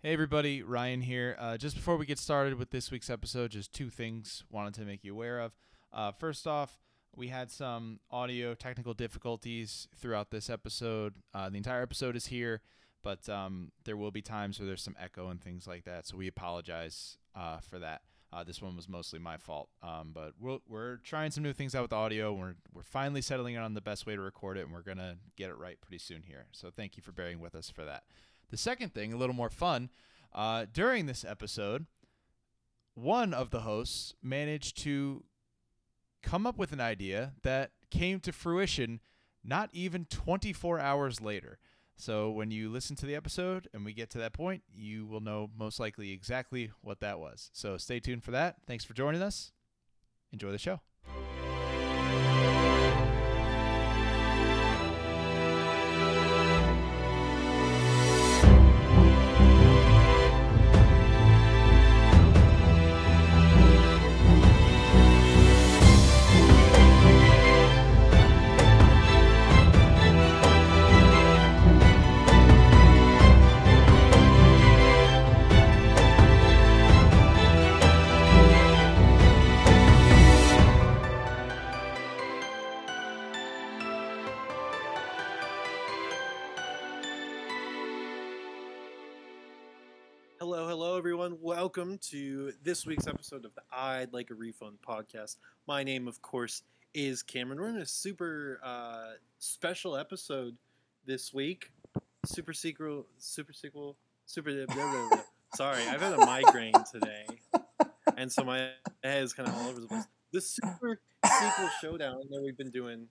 Hey everybody, Ryan here. Uh, just before we get started with this week's episode, just two things wanted to make you aware of. Uh, first off, we had some audio technical difficulties throughout this episode. Uh, the entire episode is here, but um, there will be times where there's some echo and things like that. So we apologize uh, for that. Uh, this one was mostly my fault, um, but we're, we're trying some new things out with audio. We're we're finally settling on the best way to record it, and we're gonna get it right pretty soon here. So thank you for bearing with us for that. The second thing, a little more fun, uh, during this episode, one of the hosts managed to come up with an idea that came to fruition not even 24 hours later. So when you listen to the episode and we get to that point, you will know most likely exactly what that was. So stay tuned for that. Thanks for joining us. Enjoy the show. Welcome to this week's episode of the I'd Like a Refund podcast. My name, of course, is Cameron. We're in a super uh, special episode this week. Super sequel, super sequel, super. Blah, blah, blah. Sorry, I've had a migraine today, and so my head is kind of all over the place. The super sequel showdown that we've been doing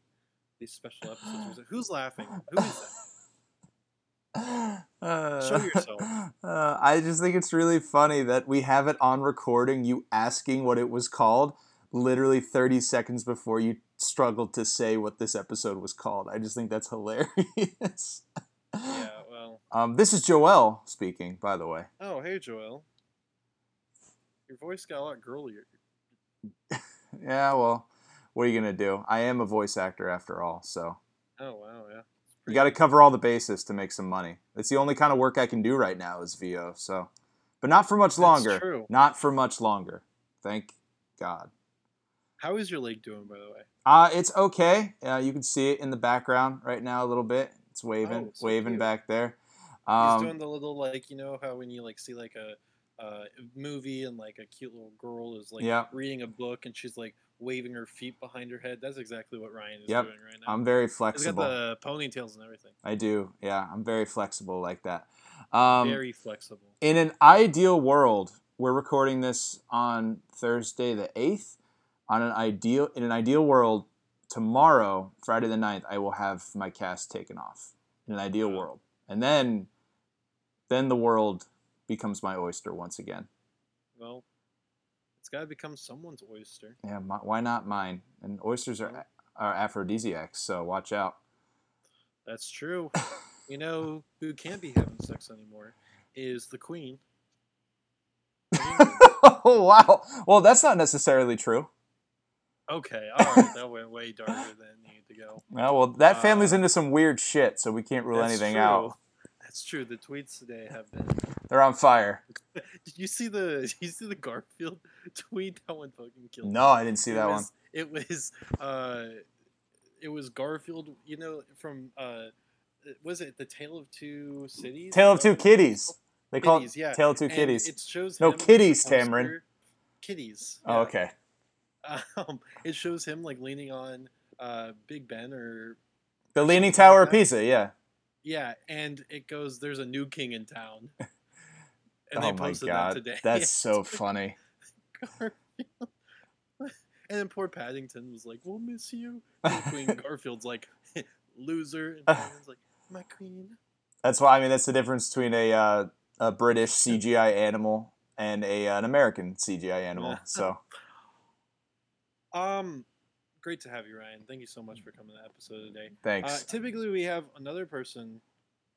these special episodes. Who's laughing? Who is that? Uh, Show yourself. Uh, I just think it's really funny that we have it on recording, you asking what it was called, literally 30 seconds before you struggled to say what this episode was called. I just think that's hilarious. Yeah, well. Um, this is Joel speaking, by the way. Oh, hey, Joel. Your voice got a lot girlier. Yeah, well, what are you going to do? I am a voice actor after all, so Oh, wow, yeah. You got to cover all the bases to make some money. It's the only kind of work I can do right now is VO, so. But not for much That's longer. true. Not for much longer. Thank God. How is your leg doing, by the way? Uh, it's okay. Uh, you can see it in the background right now a little bit. It's waving, Oh, so waving cute. back there. He's Um, doing the little, like, you know how when you, like, see, like, a uh, movie and, like, a cute little girl is, like, Yeah. reading a book and she's, like, waving her feet behind her head? That's exactly what Ryan is Yep. doing right now. I'm very He's got flexible. the ponytails and everything. I do. Yeah, I'm very flexible like that. Um, Very flexible. in an ideal world, we're recording this on Thursday the 8th. On an ideal in an ideal world, tomorrow, Friday the 9th, I will have my cast taken off. In an ideal Wow. world. And then then the world becomes my oyster once again. Well, it's got to become someone's oyster. Yeah, my, why not mine? And oysters are are aphrodisiacs, so watch out. That's true. you know who can't be having sex anymore is the queen. oh wow. Well, that's not necessarily true. Okay, all right, that went way darker than it needed to go. Yeah, well, that family's Uh, into some weird shit, so we can't rule anything true. out. That's true. The tweets today have been. They're on fire. Did you see the? Did you see the Garfield tweet? That one fucking killed. me. No, I didn't see It that one. was, It was. Uh, it was Garfield. You know, from uh, was it the Tale of Two Cities? Tale of Two Kitties. They call Kitties, it yeah. Tale of Two And Kitties. It shows No, kitties, the Cameron. poster- Kitties. Oh, okay. Um, it shows him like leaning on uh, Big Ben or The Leaning Tower of. Pisa, yeah. yeah, and it goes. There's a new king in town. And oh they my god. that today. That's so funny. Garfield. And then poor Paddington was like, "We'll miss you." And Queen Garfield's like, "Loser," and Paddington's like, "My queen." That's why I mean that's the difference between a uh, a British CGI animal and a uh, an American CGI animal. Yeah. So Um, great to have you, Ryan. Thank you so much for coming to the episode today. Uh, thanks. typically, we have another person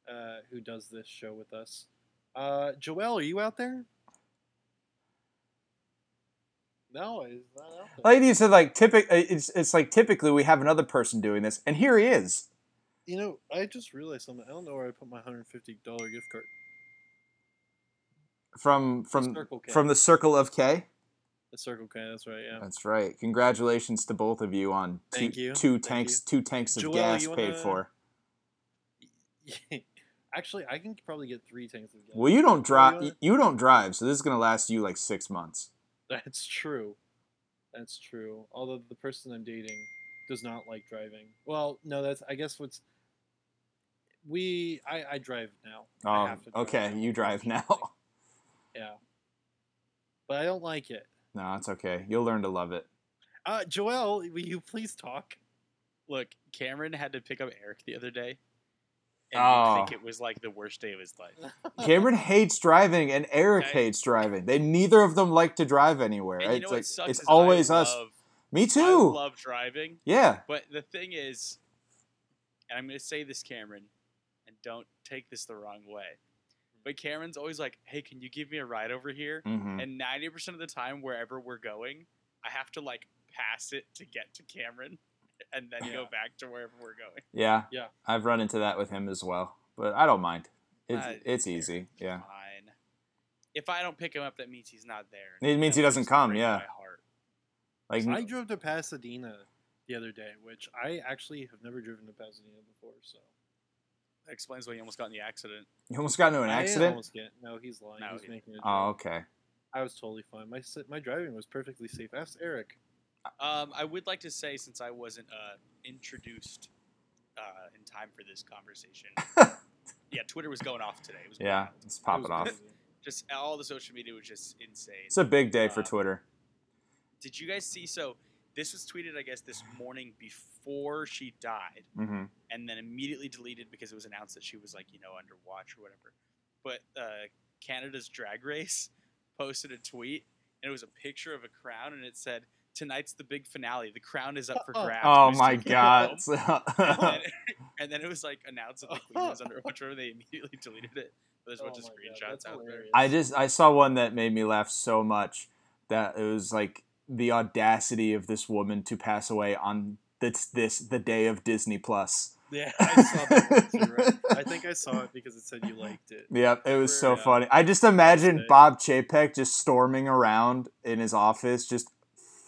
uh, who does this show with us. Uh, Joel, are you out there? No, he's not out there. Like you said, like typic, uh, it's it's like typically we have another person doing this, and here he is. You know, I just realized something. I don't know where I put my hundred fifty dollar gift card. from from from the Circle of K. The Circle K. That's right. Yeah. That's right. Congratulations to both of you on two, you. two tanks two tanks of Joel, gas paid wanna- for. Actually, I can probably get three tanks of gas. Well, you don't drive. You don't drive, so this is gonna last you like six months. That's true. That's true. Although the person I'm dating does not like driving. Well, no, that's I guess what's we I I drive now. I Oh, have to drive okay. now, You drive now. Yeah. But I don't like it. no, it's okay. You'll learn to love it. Uh, Joel, will you please talk? Look, Cameron had to pick up Eric the other day, and Oh. you think it was like the worst day of his life. Cameron hates driving, and Eric Okay. hates driving. They neither of them like to drive anywhere. And you it's know like sucks? it's is always I us. Love, Me I too. love driving, yeah. but the thing is, and I'm going to say this, Cameron, and don't take this the wrong way, but Cameron's always like, "Hey, can you give me a ride over here?" hmm And 90% of the time, wherever we're going, I have to like pass it to get to Cameron, and then go back to wherever we're going. Yeah. Yeah. I've run into that with him as well, but I don't mind. It's Uh, it's easy. Yeah. Fine. If I don't pick him up, that means he's not there. It means he doesn't come, yeah. my heart. Like I drove to Pasadena the other day, which I actually have never driven to Pasadena before. So That explains why he almost got in the accident. you almost got into an I accident. almost get no. He's lying. No, he's he- making a joke. Oh, okay. I was totally fine. My my driving was perfectly safe. Ask Eric. Um, I would like to say, since I wasn't uh, introduced uh, in time for this conversation, yeah, Twitter was going off today. It was Yeah, wild. let's It pop was it off. Just all the social media was just insane. It's a big day for Uh, Twitter. Did you guys see? So this was tweeted, I guess, this morning before she died, hmm and then immediately deleted because it was announced that she was like, you know, under watch or whatever. But uh, Canada's Drag Race posted a tweet, and it was a picture of a crown, and it said, "Tonight's the big finale. The crown is up for grabs." Oh my god. And then, and then it was like announced that the queen was under watch, or they immediately deleted it. But there's a Oh bunch of my God, screenshots that's out there. I just I saw one that made me laugh so much that it was like the audacity of this woman to pass away on this this the day of Disney Plus. Yeah, I saw that one too. Right? I think I saw it because it said you liked it. Yep, it was so Yeah. funny. I just imagine Bob Chapek just storming around in his office, just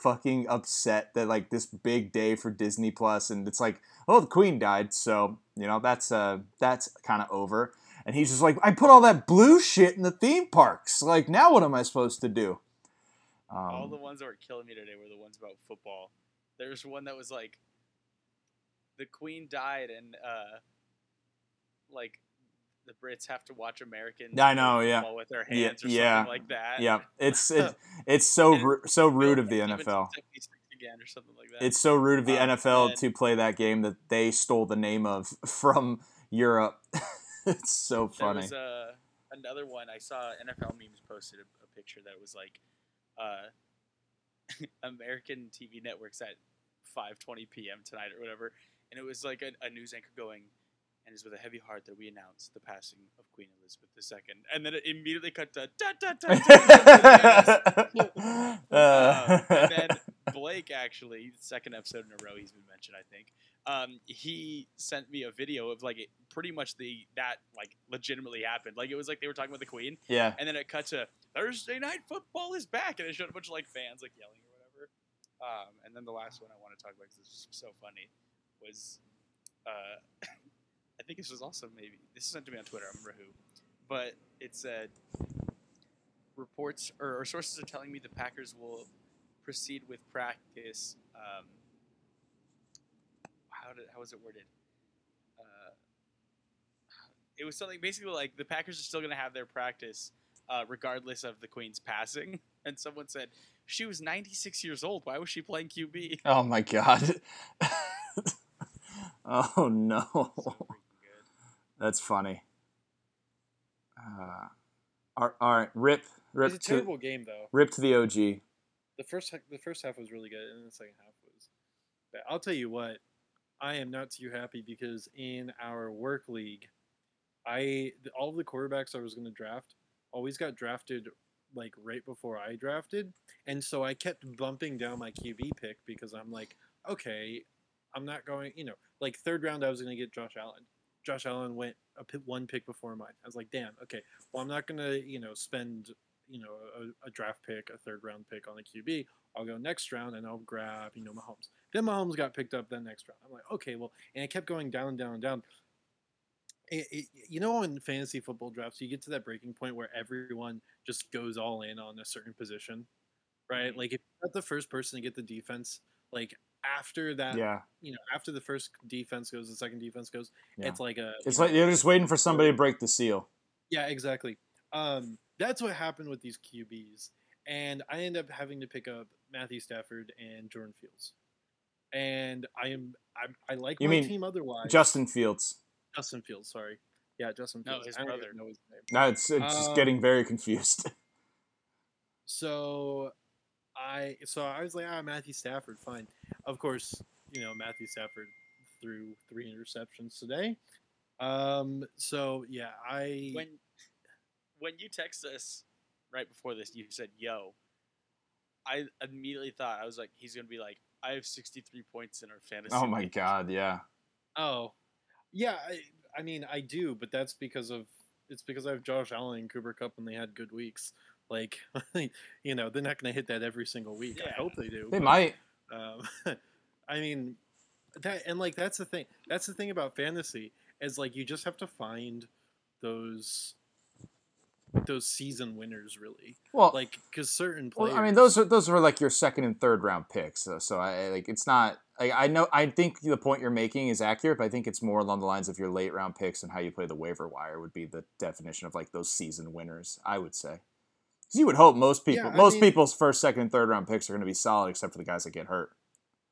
fucking upset that like this big day for Disney Plus, and it's like, oh, the Queen died, so you know that's uh that's kind of over. And he's just like, I put all that blue shit in the theme parks. Like now, what am I supposed to do? All the Um, ones that were killing me today were the ones about football. There's one that was like, the queen died, and uh, like the Brits have to watch Americans. I know, yeah. with their Yeah, hands or yeah. something like that. yeah, it's it, it's so ru- so rude of the NFL. again or something like that. It's so rude of the Um, NFL and- to play that game that they stole the name of from Europe. it's so There funny. was uh, another one I saw. NFL memes posted a, a picture that was like, uh, American TV networks at 5:20 p.m. tonight or whatever, and it was like a, a news anchor going, "And it's with a heavy heart that we announce the passing of Queen Elizabeth II," and then it immediately cut to da da da. da. Uh, and then Blake actually, second episode in a row, he's been mentioned. I think um, he sent me a video of like it, pretty much the that like legitimately happened. Like it was like they were talking about the Queen, yeah, and then it cut to Thursday night football is back, and it showed a bunch of like fans like yelling or whatever. Um, and then the last one I want to talk about because was so funny was uh, I think this was also maybe this was sent to me on Twitter. I remember who, but it said reports or, or sources are telling me the Packers will proceed with practice. Um, how did how was it worded? Uh, it was something basically like the Packers are still going to have their practice uh, regardless of the Queen's passing. And someone said she was 96 years old. Why was she playing QB? Oh my god. oh no. So freaking good. That's funny. Uh, all right, rip, rip It's a to terrible game though. rip to the OG. The first the first half was really good, and the second half was. Bad. I'll tell you what, I am not too happy because in our work league, I all of the quarterbacks I was going to draft always got drafted like right before I drafted, and so I kept bumping down my QB pick because I'm like, okay, I'm not going. You know, like third round I was going to get Josh Allen. Josh Allen went a pi- one pick before mine. I was like, damn, okay. Well, I'm not gonna you know spend you know a, a draft pick, a third round pick on a QB. I'll go next round and I'll grab you know Mahomes. Then Mahomes got picked up that next round. I'm like, okay, well, and it kept going down, down, down. It, it, you know, in fantasy football drafts, you get to that breaking point where everyone just goes all in on a certain position, right? Mhm. Like if you're not the first person to get the defense, like after that, Yeah, you know, after the first defense goes, the second defense goes, Yeah. it's like a. it's you know, like you're just waiting for somebody to break the seal. yeah, exactly. Um, that's what happened with these QBs, and I end up having to pick up Matthew Stafford and Jordan Fields, and I am I, I like You my mean team otherwise. Justin Fields. Justin Fields, sorry, yeah, Justin No, Fields. his I brother. know his name. No, it's it's just Um, getting very confused. So I so I was like, ah, Matthew Stafford, fine. Of course, you know Matthew Stafford threw three interceptions today. Um, so yeah, I when when you text us right before this, you said "yo." I immediately thought I was like, he's gonna be like, I have 63 points in our fantasy. oh my league." god, yeah. Oh, yeah. I, I mean, I do, but that's because of it's because I have Josh Allen and Cooper Kupp, and they had good weeks. Like, you know, they're not going to hit that every single week. I hope they do. They but, might. Um, I mean, that and like that's the thing. That's the thing about fantasy is like you just have to find those those season winners really Well, like because certain players. Well, I mean, those are those were like your second and third round picks. So, so I like it's not. Like, I know. I think the point you're making is accurate, but I think it's more along the lines of your late round picks and how you play the waiver wire would be the definition of like those season winners. I would say. You would hope most people, Yeah, most mean- people's first, second, and third round picks are going to be solid, except for the guys that get hurt.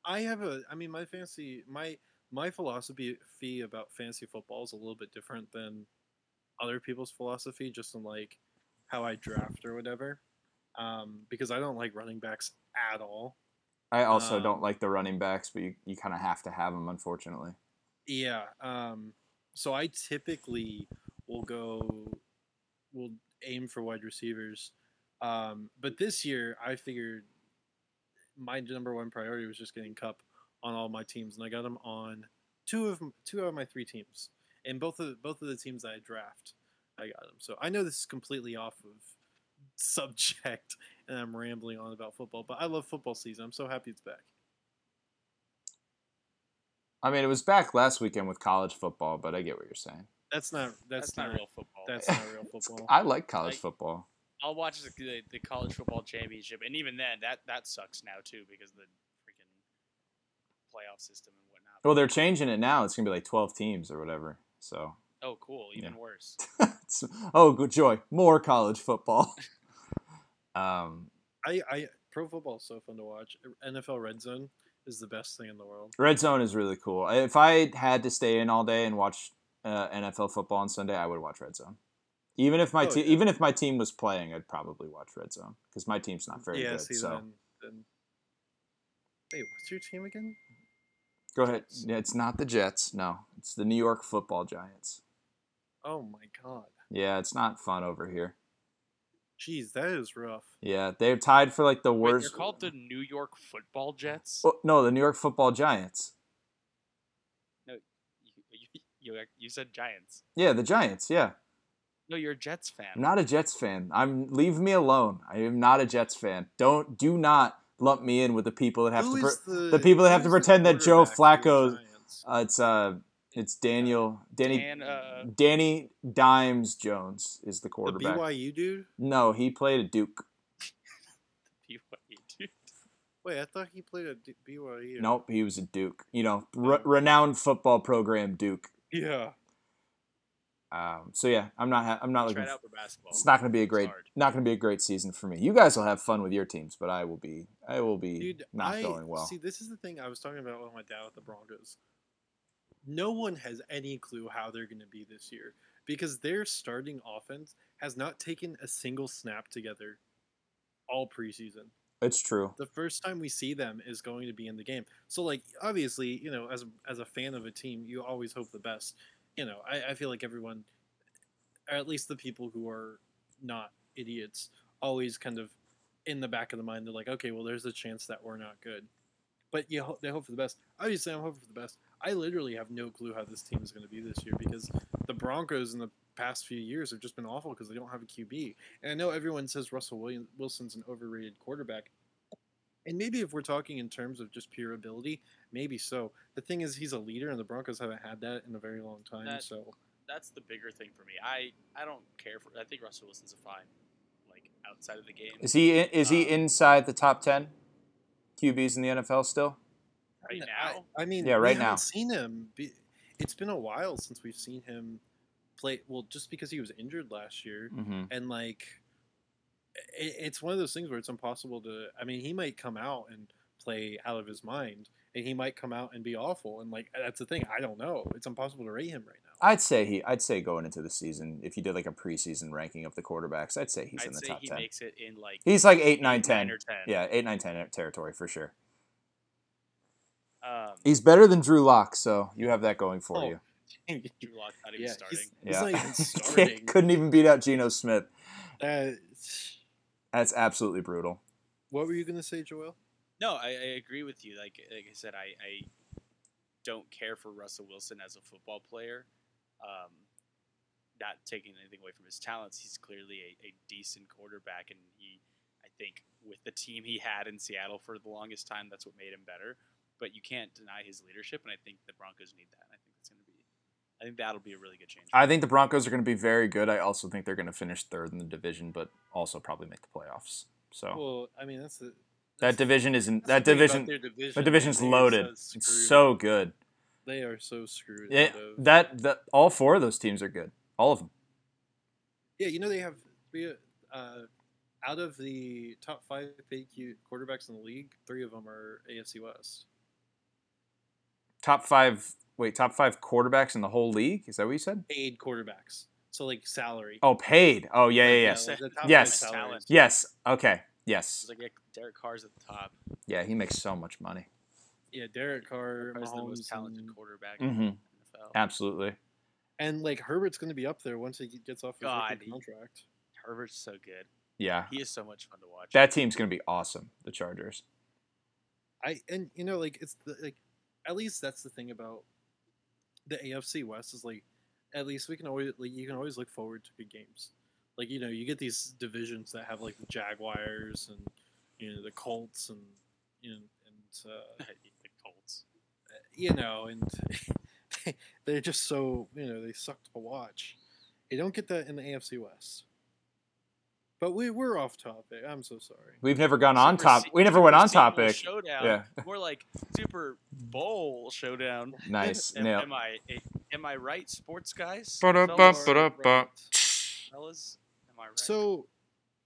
I have a. I mean, my fantasy, my my philosophy fee about fantasy football is a little bit different than other people's philosophy, just in like how I draft or whatever. Um, because I don't like running backs at all. I also Um, don't like the running backs, but you, you kind of have to have them, unfortunately. Yeah. Um, so I typically will go, will aim for wide receivers. Um, but this year I figured my number one priority was just getting Kupp on all my teams, and I got him on two of two out of my three teams, and both of both of the teams that I draft, I got him. So I know this is completely off of subject, and I'm rambling on about football, but I love football season. I'm so happy it's back. I mean, it was back last weekend with college football, but I get what you're saying. That's not that's, That's, not real football. That's not real football. I like college Like- football. I'll watch the, the, the college football championship, and even then, that that sucks now too because of the freaking playoff system and whatnot. Well, they're changing it now. It's gonna be like 12 teams or whatever. So, oh, cool, even Yeah. worse. oh, good joy, more college football. um, I, I pro football is so fun to watch. NFL Red Zone is the best thing in the world. Red Zone is really cool. If I had to stay in all day and watch uh, NFL football on Sunday, I would watch Red Zone. Even if my Oh, te- yeah. even if my team was playing, I'd probably watch Red Zone because my team's not very yeah, good. see so then, then. Wait, what's your team again? go ahead. Yeah, it's not the Jets. No, it's the New York Football Giants. Oh my god. Yeah, it's not fun over here. Jeez, that is rough. Yeah, they're tied for like the Wait, worst. they're called the New York Football Jets. Oh, no, the New York Football Giants. No, you, you, you said Giants. Yeah, the Giants. Yeah, No, you're a Jets fan. I'm not a Jets fan. I'm leave me alone. I am not a Jets fan. Don't do not lump me in with the people that have Who to. is Pre- the, the people that have to pretend that Joe quarterback for the Flacco- uh, it's uh, it's Daniel Danny Dan, uh, Danny Dimes Jones is the quarterback. the quarterback. BYU dude. No, he played at Duke. BYU, dude. Wait, I thought he played at D- BYU. Nope, he was at Duke. You know, re- renowned football program Duke. Yeah. Um, so yeah, I'm not. Ha- I'm not looking. Tried f- out for basketball. It's not going to be a great, not going to be a great season for me. You guys will have fun with your teams, but I will be, I will be Dude, not I, going well. See, this is the thing I was talking about with my dad with the Broncos. No one has any clue how they're going to be this year because their starting offense has not taken a single snap together all preseason. It's true. The first time we see them is going to be in the game. So, like, obviously, you know, as a, as a fan of a team, you always hope the best. You know, I, I feel like everyone, or at least the people who are not idiots, always kind of in the back of the mind, they're like, okay, well, there's a chance that we're not good. But you ho- they hope for the best. Obviously, I'm hoping for the best. I literally have no clue how this team is going to be this year because the Broncos in the past few years have just been awful because they don't have a QB. And I know everyone says Russell William, Wilson's an overrated quarterback. And maybe if we're talking in terms of just pure ability, maybe so. The thing is, he's a leader, and the Broncos haven't had that in a very long time. That- so That's the bigger thing for me. I I don't care for. I think Russell Wilson's a fine, like outside of the game. Is he is he Um, inside the top ten QBs in the NFL still? right I- now? I, mean, Yeah, right haven't now. Seen him. Be, it's been a while since we've seen him play. Well, just because he was injured last year, Mm-hmm. and like, it, it's one of those things where it's impossible to. I mean, he might come out and play out of his mind, and he might come out and be awful. And like, that's the thing. I don't know. It's impossible to rate him right now. I'd say he. I'd say going into the season, if you did like a preseason ranking of the quarterbacks, I'd say he's I'd in the say top he ten. makes it in like He's like eight, nine, eight, ten. or ten. Yeah, eight, nine, ten territory for sure. Um, He's better than Drew Lock, so you have that going for Oh, you. Drew Lock not even yeah, starting. he's, he's Yeah. not even starting. Couldn't even beat out Geno Smith. Uh, That's absolutely brutal. what were you gonna say, Joel? No, I, I agree with you. Like like I said, I, I don't care for Russell Wilson as a football player. Um, not taking anything away from his talents, he's clearly a, a decent quarterback, and he, I think, with the team he had in Seattle for the longest time, that's what made him better. But you can't deny his leadership, and I think the Broncos need that. I think it's going to be, I think that'll be a really good change. I think the Broncos are going to be very good. I also think they're going to finish third in the division, but also probably make the playoffs. So Well, I mean, that's the that division isn't that's that division. division. The division's loaded. so It's so good. They are so screwed. Of- that that all four of those teams are good. All of them. yeah, you know they have we uh, out of the top five paid Q quarterbacks in the league, three of them are AFC West. Top five. Wait, top five quarterbacks in the whole league. Is that what you said? Paid quarterbacks, so like salary. Oh, paid. Oh, yeah, yeah, yes, like Yes. five salaries. Talent. yes. Okay, yes, It's like yeah, Derek Carr's at the top. yeah. He makes so much money. Yeah, Derek Carr, is the most talented and, quarterback Mhm. in the NFL. Absolutely. and like Herbert's going to be up there once he gets off his God, rookie he- contract. Herbert's so good. Yeah. He is so much fun to watch. That team's gonna be awesome. The Chargers. I and you know like it's the, like at least that's the thing about the AFC West is like at least we can always like you can always look forward to good games. Like you know you get these divisions that have like the Jaguars and you know the Colts and you know and uh, the Colts. you know and they're just so you know they suck to watch. You don't get that in the AFC West. But we we're off topic. I'm so sorry. We've never gone on top. Se- We never went Super on Sequel topic. Showdown. Yeah. More like Super Bowl showdown. Nice. Am, Nail. am I am I right, sports guys? Fellas? ba-da-ba. Fellas? Am I right? So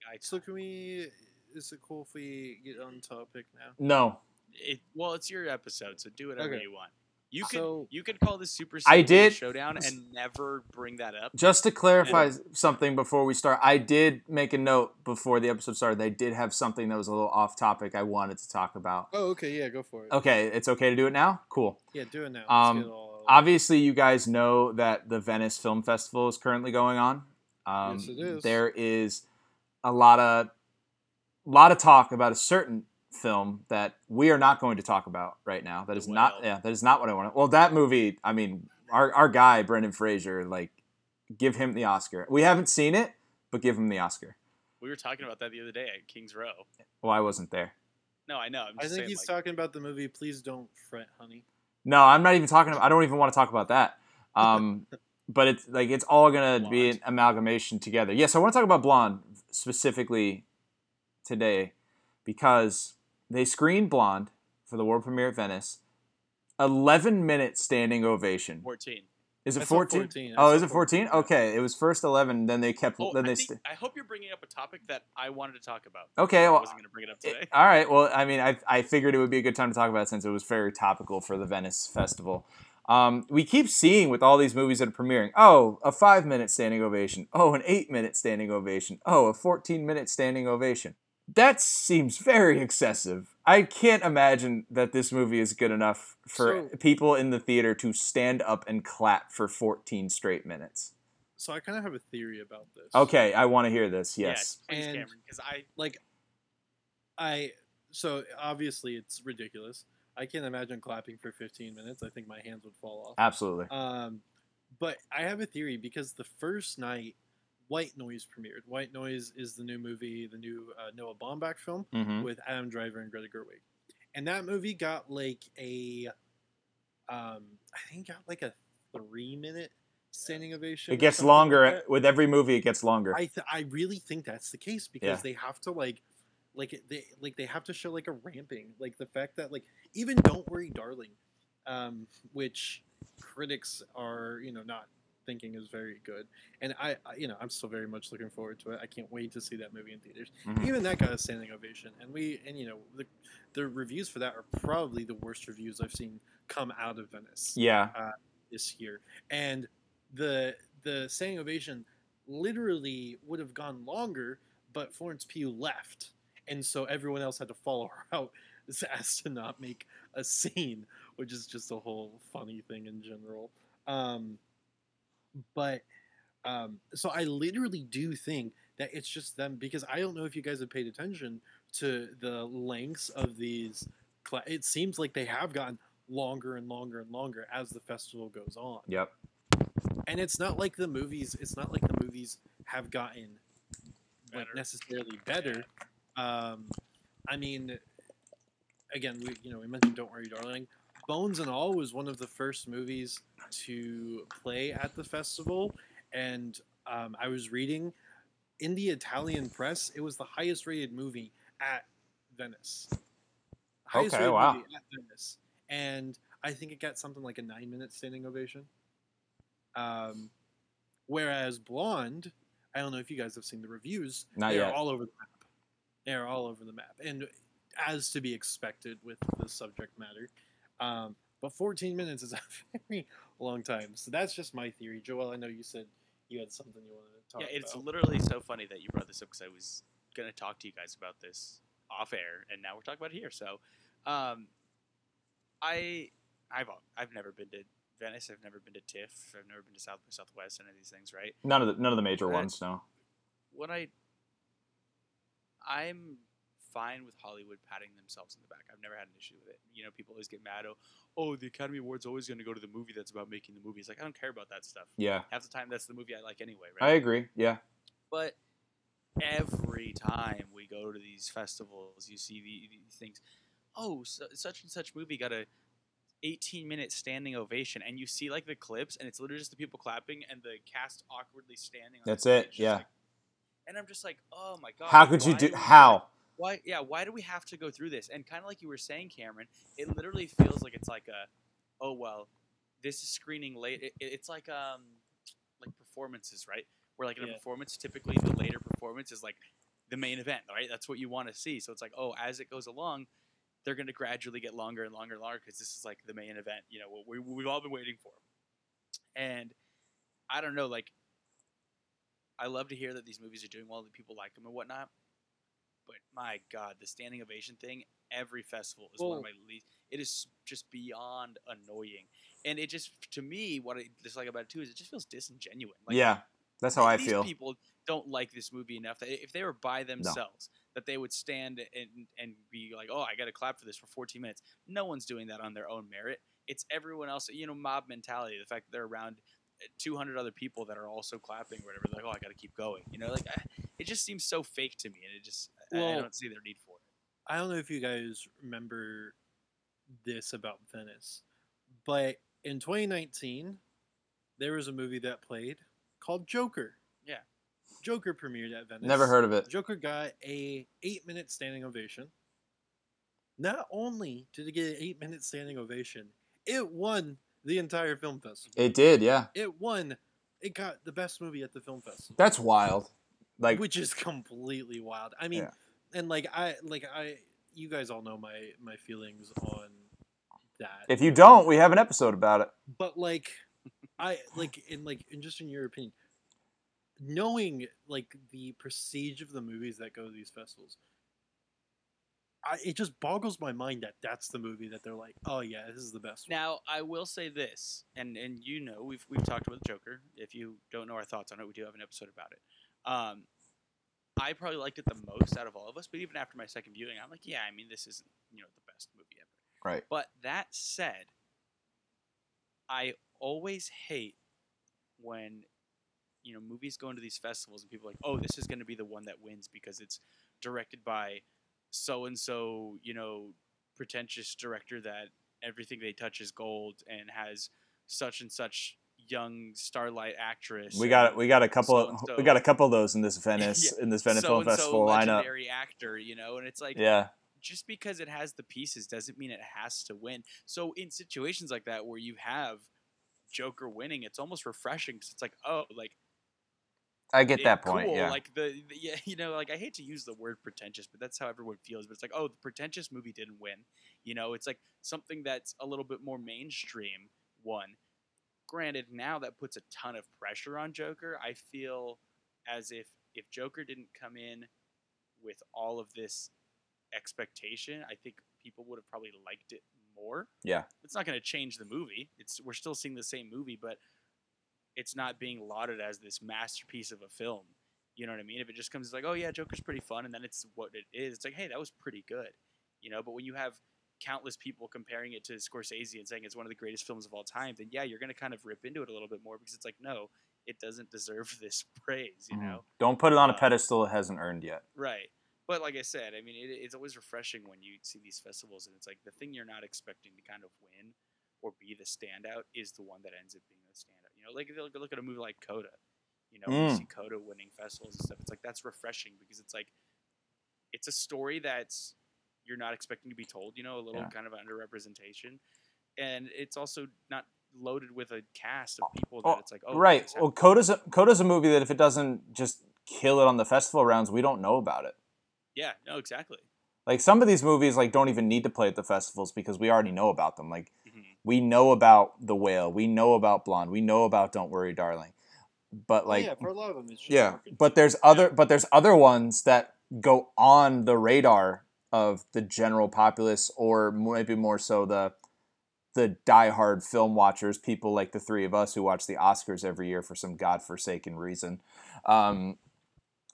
Guy so time. can we? Is it cool if we get on topic now? No. it, well, it's your episode, so do whatever Okay. you want. You could So- you could call this Super I Sequel did- Showdown and never bring that up. Just to clarify something before we start, I did make a note before the episode started. They did have something that was a little off topic I wanted to talk about. Oh, okay, yeah, go for it. Okay, it's okay to do it now? Cool. Yeah, do it now. Um, it all. Obviously, you guys know that the Venice Film Festival is currently going on. Um, Yes, it is. There is a lot of a lot of talk about a certain film that we are not going to talk about right now. That is The is not yeah, that is not what I want. Well, that movie, I mean, our our guy Brendan Fraser, like, give him the Oscar. We haven't seen it, but give him the Oscar. We were talking about that the other day at Kings Row. Well, I wasn't there. No, I know. I'm I just think saying, he's like, talking about the movie Please Don't Fret, Honey. No, I'm not even talking. About, I don't even want to talk about that. Um, but it's like it's all gonna be an amalgamation together. Yes, I want to talk about Blonde specifically today because they screened Blonde for the world premiere at Venice. Eleven minute standing ovation. 14. Is it fourteen? 14, Oh, is it fourteen? 14. Okay, it was first eleven. Then they kept. Oh, then I, they. think, st- I hope you're bringing up a topic that I wanted to talk about. okay, I wasn't going to bring it up it- today. all right. Well, I mean, I, I figured it would be a good time to talk about it since it was very topical for the Venice Festival. Um, we keep seeing with all these movies that are premiering, oh, a five minute standing ovation. Oh, an eight minute standing ovation. Oh, a 14 minute standing ovation. That seems very excessive. I can't imagine that this movie is good enough for So- people in the theater to stand up and clap for 14 straight minutes. So I kind of have a theory about this. Okay, I want to hear this. Yes. please, And- Cameron, because I Like, I so obviously it's ridiculous. I can't imagine clapping for 15 minutes. I think my hands would fall off. Absolutely. Um, but I have a theory because the first night, White Noise premiered. White Noise is the new movie, the new uh, Noah Baumbach film Mm-hmm. with Adam Driver and Greta Gerwig, and that movie got like a, um, I think got like a three minute standing ovation. It gets something like longer with every movie. It gets longer. I th- I really think that's the case because Yeah. they have to like like they like they have to show like a ramping like the fact that like even don't worry darling um which critics are you know not thinking is very good and I, I you know I'm still very much looking forward to it I can't wait to see that movie in theaters Mhm. even that got a standing ovation and we and you know the the reviews for that are probably the worst reviews I've seen come out of Venice yeah. this year, and the the standing ovation literally would have gone longer, but Florence Pugh left, and so everyone else had to follow her out as to not make a scene, which is just a whole funny thing in general. Um, but um, so I literally do think that it's just them because I don't know if you guys have paid attention to the lengths of these. Cla- it seems like they have gotten longer and longer and longer as the festival goes on. Yep. And it's not like the movies. It's not like the movies have gotten like necessarily better. Um, I mean, again, we you know we mentioned "Don't Worry, Darling." Bones and All was one of the first movies to play at the festival, and um, I was reading in the Italian press, it was the highest rated movie at Venice. Highest Okay, rated wow. movie at Venice, and I think it got something like a nine minute standing ovation. Um, whereas Blonde, I don't know if you guys have seen the reviews. Not they're all over the map. They're all over the map, and as to be expected with the subject matter. Um, but 14 minutes is a very long time. So that's just my theory. Joel, I know you said you had something you wanted to talk Yeah, it's about. literally so funny that you brought this up because I was gonna talk to you guys about this off air, and now we're talking about it here. So, um, I, I've I've never been to Venice. I've never been to TIFF. I've never been to South by Southwest. Any of these things, right? None of the none of the major Right. ones. No. What I, I'm fine with Hollywood patting themselves in the back. I've never had an issue with it. You know, people always get mad. Oh, oh, the Academy Awards always going to go to the movie that's about making the movie. It's like I don't care about that stuff. Yeah. Half the time, that's the movie I like anyway, right? I agree. Yeah. But every time we go to these festivals, you see the, these things. Oh, su such and such movie got a 18 minute standing ovation, and you see like the clips, and it's literally just the people clapping and the cast awkwardly standing. On That's the it, yeah. like- and I'm just like, oh my god. How could you do? How? Why? Yeah. Why do we have to go through this? And kind of like you were saying, Cameron, it literally feels like it's like a, oh well, this is screening late. It, it- it's like um, like performances, right? Where like in a performance, typically the later performance is like the main event, right? That's what you want to see. So it's like, oh, as it goes along, they're going to gradually get longer and longer and longer because this is like the main event, you know, what we, we've all been waiting for. And I don't know, like, I love to hear that these movies are doing well, that people like them and whatnot. But my God, the standing ovation thing, every festival is one of my least. It is just beyond annoying, and it just to me, what I dislike about it too is it just feels disingenuous. Like, yeah. That's how I these feel. people don't like this movie enough that if they were by themselves, that they would stand and and be like, "Oh, I got to clap for this for 14 minutes." No one's doing that on their own merit. It's everyone else. You know, mob mentality. The fact that they're around eh, 200 other people that are also clapping or whatever. They're like, "Oh, I got to keep going." You know, like I- it just seems so fake to me, and it just I- I don't see their need for it. I don't know if you guys remember this about Venice, but in 2019, there was a movie that played called Joker. Yeah. Joker premiered at Venice. Never heard of it. Joker got a eight minute standing ovation. Not only did it get an eight minute standing ovation, it won the entire film festival. Mm-hmm. It did. Yeah. It won. It got the best movie at the film festival, That's wild. Like. which is completely wild. I mean, Yeah. And like I like I, you guys all know my my feelings on that. If you don't, we have an episode about it. but like i like in like in just in your opinion knowing like the prestige of the movies that go to these festivals I, it just boggles my mind that that's the movie that they're like oh yeah this is the best one. Now, I will say this, and and you know, we've we've talked about the Joker. If you don't know our thoughts on it, we do have an episode about it. Um, I probably liked it the most out of all of us, but even after my second viewing, I'm like, yeah, I mean, this isn't you know the best movie ever. Right. But that said, I always hate when you know movies go into these festivals and people are like, oh, this is going to be the one that wins because it's directed by so and so, you know, pretentious director that everything they touch is gold and has such and such young starlight actress. We got we got a couple so-and-so. we got a couple of those in this Venice in this Venice Film Festival lineup. actor, you know, and it's like Yeah. just because it has the pieces doesn't mean it has to win. So in situations like that where you have Joker winning, it's almost refreshing because it's like, oh, like I get that point. cool. Yeah. Like the, the yeah, you know, like I hate to use the word pretentious, but that's how everyone feels. But it's like, oh, the pretentious movie didn't win. You know, it's like something that's a little bit more mainstream won. Granted, now that puts a ton of pressure on Joker. I feel as if if Joker didn't come in with all of this expectation, I think people would have probably liked it more. Yeah. It's not going to change the movie. It's we're still seeing the same movie, but it's not being lauded as this masterpiece of a film. You know what I mean? If it just comes like, oh yeah, Joker's pretty fun, and then it's what it is. It's like, hey, that was pretty good. You know, but when you have countless people comparing it to Scorsese and saying it's one of the greatest films of all time, then yeah, you're going to kind of rip into it a little bit more because it's like, no, it doesn't deserve this praise. You Mhm. know? Don't put it on a Uh, pedestal it hasn't earned yet. Right. But like I said, I mean, it, it's always refreshing when you see these festivals, and it's like the thing you're not expecting to kind of win or be the standout is the one that ends up being the standout. You know, like if you look, at a movie like Coda. You know, when you Mm. see Coda winning festivals and stuff. It's like that's refreshing because it's like it's a story that's you're not expecting to be told. You know, a little Yeah. kind of underrepresentation, and it's also not loaded with a cast of people oh, that it's like, oh, right. this Well, happened. Coda's a, Coda's a movie that if it doesn't just kill it on the festival rounds, we don't know about it. yeah, no, exactly. Like some of these movies, like don't even need to play at the festivals because we already know about them. Like Mhm. we know about The Whale, we know about Blonde, we know about Don't Worry, Darling. But Oh, like yeah, for a lot of them, it's just yeah, marketing. but there's other but there's other ones that go on the radar of the general populace or maybe more so the the diehard film watchers, people like the three of us who watch the Oscars every year for some godforsaken reason. Um,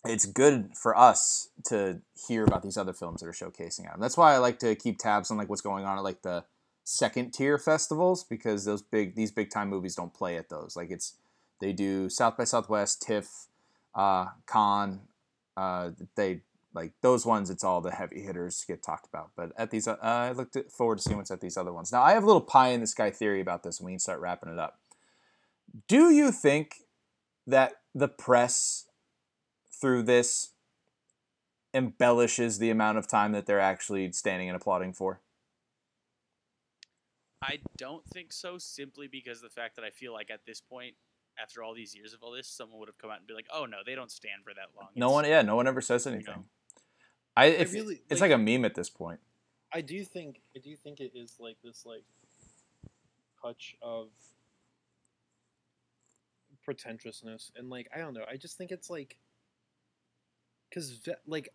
it's good for us to hear about these other films that are showcasing them. That's why I like to keep tabs on like what's going on at like the second tier festivals because those big these big time movies don't play at those. Like it's they do South by Southwest, TIFF, uh, Cannes. Uh, they like those ones. It's all the heavy hitters get talked about. But at these, uh, I looked forward to seeing what's at these other ones. Now I have a little pie in the sky theory about this, and we can start wrapping it up. Do you think that the press through this embellishes the amount of time that they're actually standing and applauding for? I don't think so, simply because of the fact that I feel like at this point, after all these years of all this, someone would have come out and be like, "Oh no, they don't stand for that long." No It's- one, yeah, no one ever says you anything. know. I, if, really- it's like- like a meme at this point. I do think I do think it is like this like touch of pretentiousness and like I don't know. I just think it's like because ve- like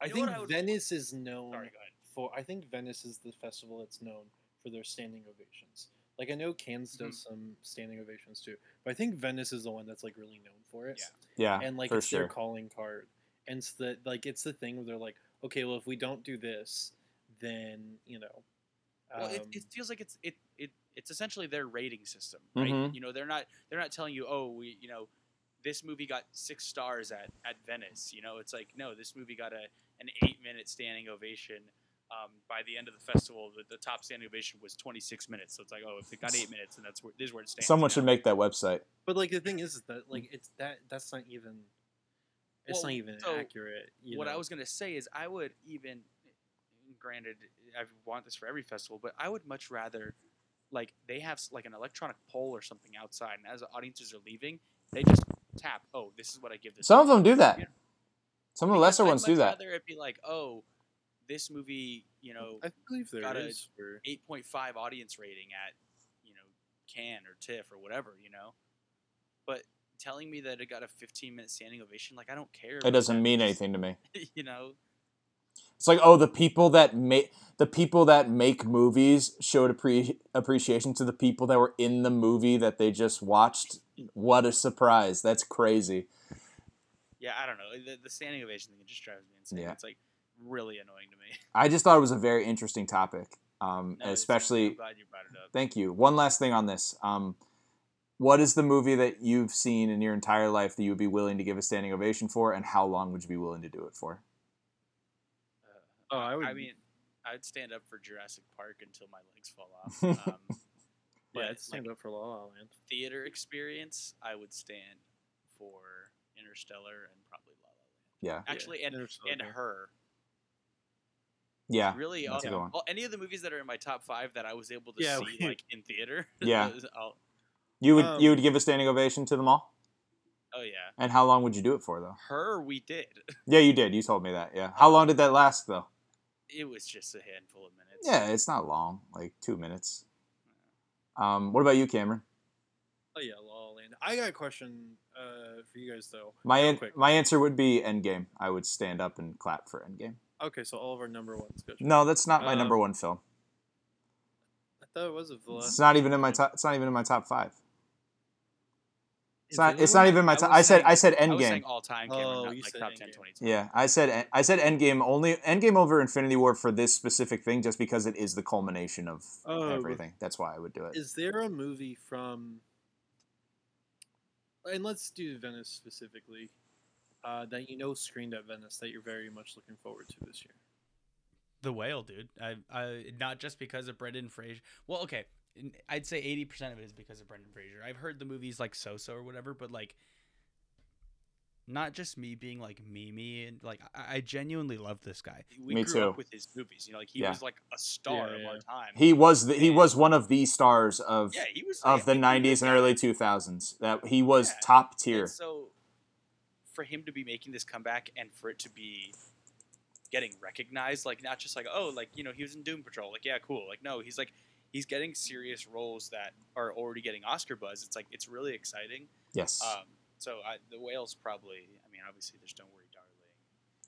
I You know think what I would- Venice is known Sorry, for. I think Venice is the festival that's known for their standing ovations. Like I know Cannes Mm-hmm. does some standing ovations too, but I think Venice is the one that's like really known for it. Yeah. Yeah, and like for it's sure. their calling card and it's the like it's the thing where they're like okay well if we don't do this then you know Well, it, um, it feels like it's it, it it's essentially their rating system, right? Mhm. You know, they're not they're not telling you, "Oh, we you know." This movie got six stars at, at Venice. You know, it's like no, this movie got a an eight minute standing ovation. Um, by the end of the festival, the, the top standing ovation was 26 minutes. So it's like, oh, if it got eight minutes, and that's where this is where it stands. Someone you should make that website. but like the thing is, is that like it's that that's not even it's Well, not even so accurate you what I was gonna say is I would even, granted, I want this for every festival, but I would much rather, like, they have like an electronic poll or something outside, and as the audiences are leaving, they just tap, oh, this is what I give this. Some of them do that. Yeah. Some of the Because lesser I'd ones do that. Rather it be like, oh, this movie, you know, I believe there got a- is for 8.5 audience rating at, you know, Cannes or TIFF or whatever, you know, but telling me that it got a 15 minute standing ovation, like I don't care. It doesn't that. mean anything to me. you know. It's like, oh, the people that make the people that make movies showed appre- appreciation to the people that were in the movie that they just watched. What a surprise! That's crazy. Yeah, I don't know. The, the standing ovation thing it just drives me insane. Yeah. It's like really annoying to me. I just thought it was a very interesting topic, um, No, especially glad you brought it up. Thank you. One last thing on this. Um, what is the movie that you've seen in your entire life that you would be willing to give a standing ovation for, and how long would you be willing to do it for? Oh, I would. I mean, I'd stand up for Jurassic Park until my legs fall off. Um, yeah, I'd stand like, up for La La Land. theater experience, I would stand for Interstellar and probably La La Land. Yeah, Actually, and and her. yeah, Really, that's a uh, good well, any of the movies that are in my top five that I was able to Yeah, see we- like in theater. Yeah. I'll, You would Um, you would give a standing ovation to them all, oh yeah, and how long would you do it for though? her we did. Yeah, you did. You told me that. Yeah. How long did that last though? It was just a handful of minutes. Yeah, it's not long, like two minutes. Um, what about you, Cameron? Oh yeah, La Land. I got a question uh, for you guys though. My an- my answer would be Endgame. I would stand up and clap for Endgame. Okay, so all of our number ones. Good. No, that's not my Um, number one film. I thought it was a. It's not even in my top. It's not even in my top five. It's not. It's not even my I top. I said. saying- I said I was saying Endgame. all time, Cameron, Oh, not you like said top Endgame. 10, 2010. Yeah, I said. I said Endgame only. Endgame over Infinity War for this specific thing, just because it is the culmination of Oh, everything. That's why I would do it. Is there a movie from? And let's do Venice specifically. Uh, that you know screened at Venice that you're very much looking forward to this year. The whale, dude. I, I not just because of Brendan Fraser. Well, okay, n- I'd say eighty percent of it is because of Brendan Fraser. I've heard the movies like so-so or whatever, but like, not just me being like Mimi and like I, I genuinely love this guy. We Me grew too. up with his movies. You know, like he Yeah. was like a star Yeah, of our time. He was. The, he was one of the stars of yeah, he was of yeah, the he- he was '90s and early 2000s. That he was Yeah. top tier. And so, for him to be making this comeback and for it to be getting recognized, like not just like oh, like you know he was in Doom Patrol, like yeah, cool. Like no, he's like he's getting serious roles that are already getting Oscar buzz. It's like it's really exciting. Yes. Um, so I, the whales probably. I mean, obviously there's Don't Worry, Darling,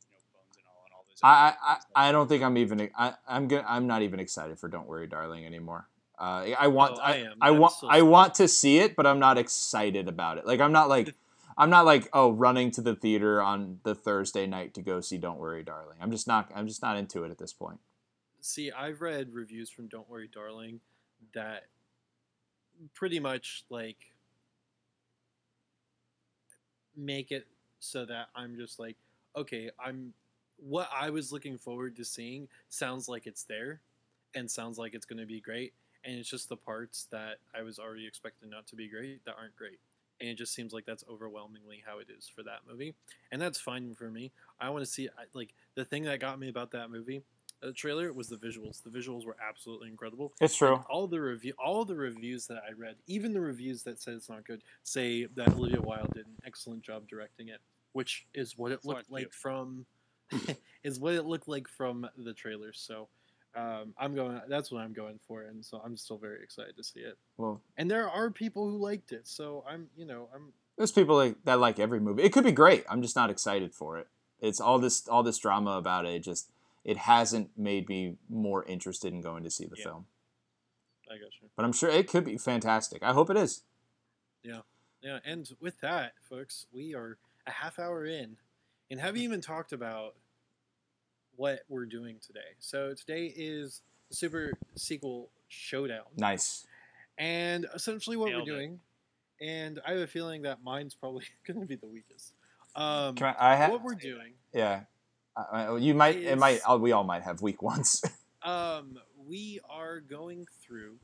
you know, Bones and all, and all those. I, I, I I don't think I'm even I, I'm good I'm not even excited for Don't Worry Darling anymore. Uh, I want Oh, I I, am. I I'm want so I want to see it, but I'm not excited about it. Like I'm not like I'm not like oh running to the theater on the Thursday night to go see Don't Worry Darling. I'm just not I'm just not into it at this point. See, I've read reviews from Don't Worry, Darling that pretty much like make it so that I'm just like, okay, I'm what I was looking forward to seeing sounds like it's there and sounds like it's going to be great. And it's just the parts that I was already expecting not to be great that aren't great. And it just seems like that's overwhelmingly how it is for that movie. And that's fine for me. I want to see, like, the thing that got me about that movie the trailer was the visuals. The visuals were absolutely incredible. It's true. All the review, all the reviews that I read, even the reviews that said it's not good, say that Olivia Wilde did an excellent job directing it, which is what it looked Florence like Pugh. from, is what it looked like from the trailer. So, um, I'm going. That's what I'm going for, and so I'm still very excited to see it. Well, And there are people who liked it, so I'm, you know, I'm. there's people like, that like every movie. It could be great. I'm just not excited for it. It's all this all this drama about it. it just it hasn't made me more interested in going to see the Yeah. film. I got you. But I'm sure it could be fantastic. I hope it is. Yeah, Yeah. and with that, folks, we are a half hour in and haven't even talked about what we're doing today. So today is the Super Sequel Showdown. Nice. And essentially what Nailed we're it. doing, and I have a feeling that mine's probably going to be the weakest. Um, I, I ha- what we're doing, Yeah. You might. It might. oh, we all might have weak ones. um, we are going through,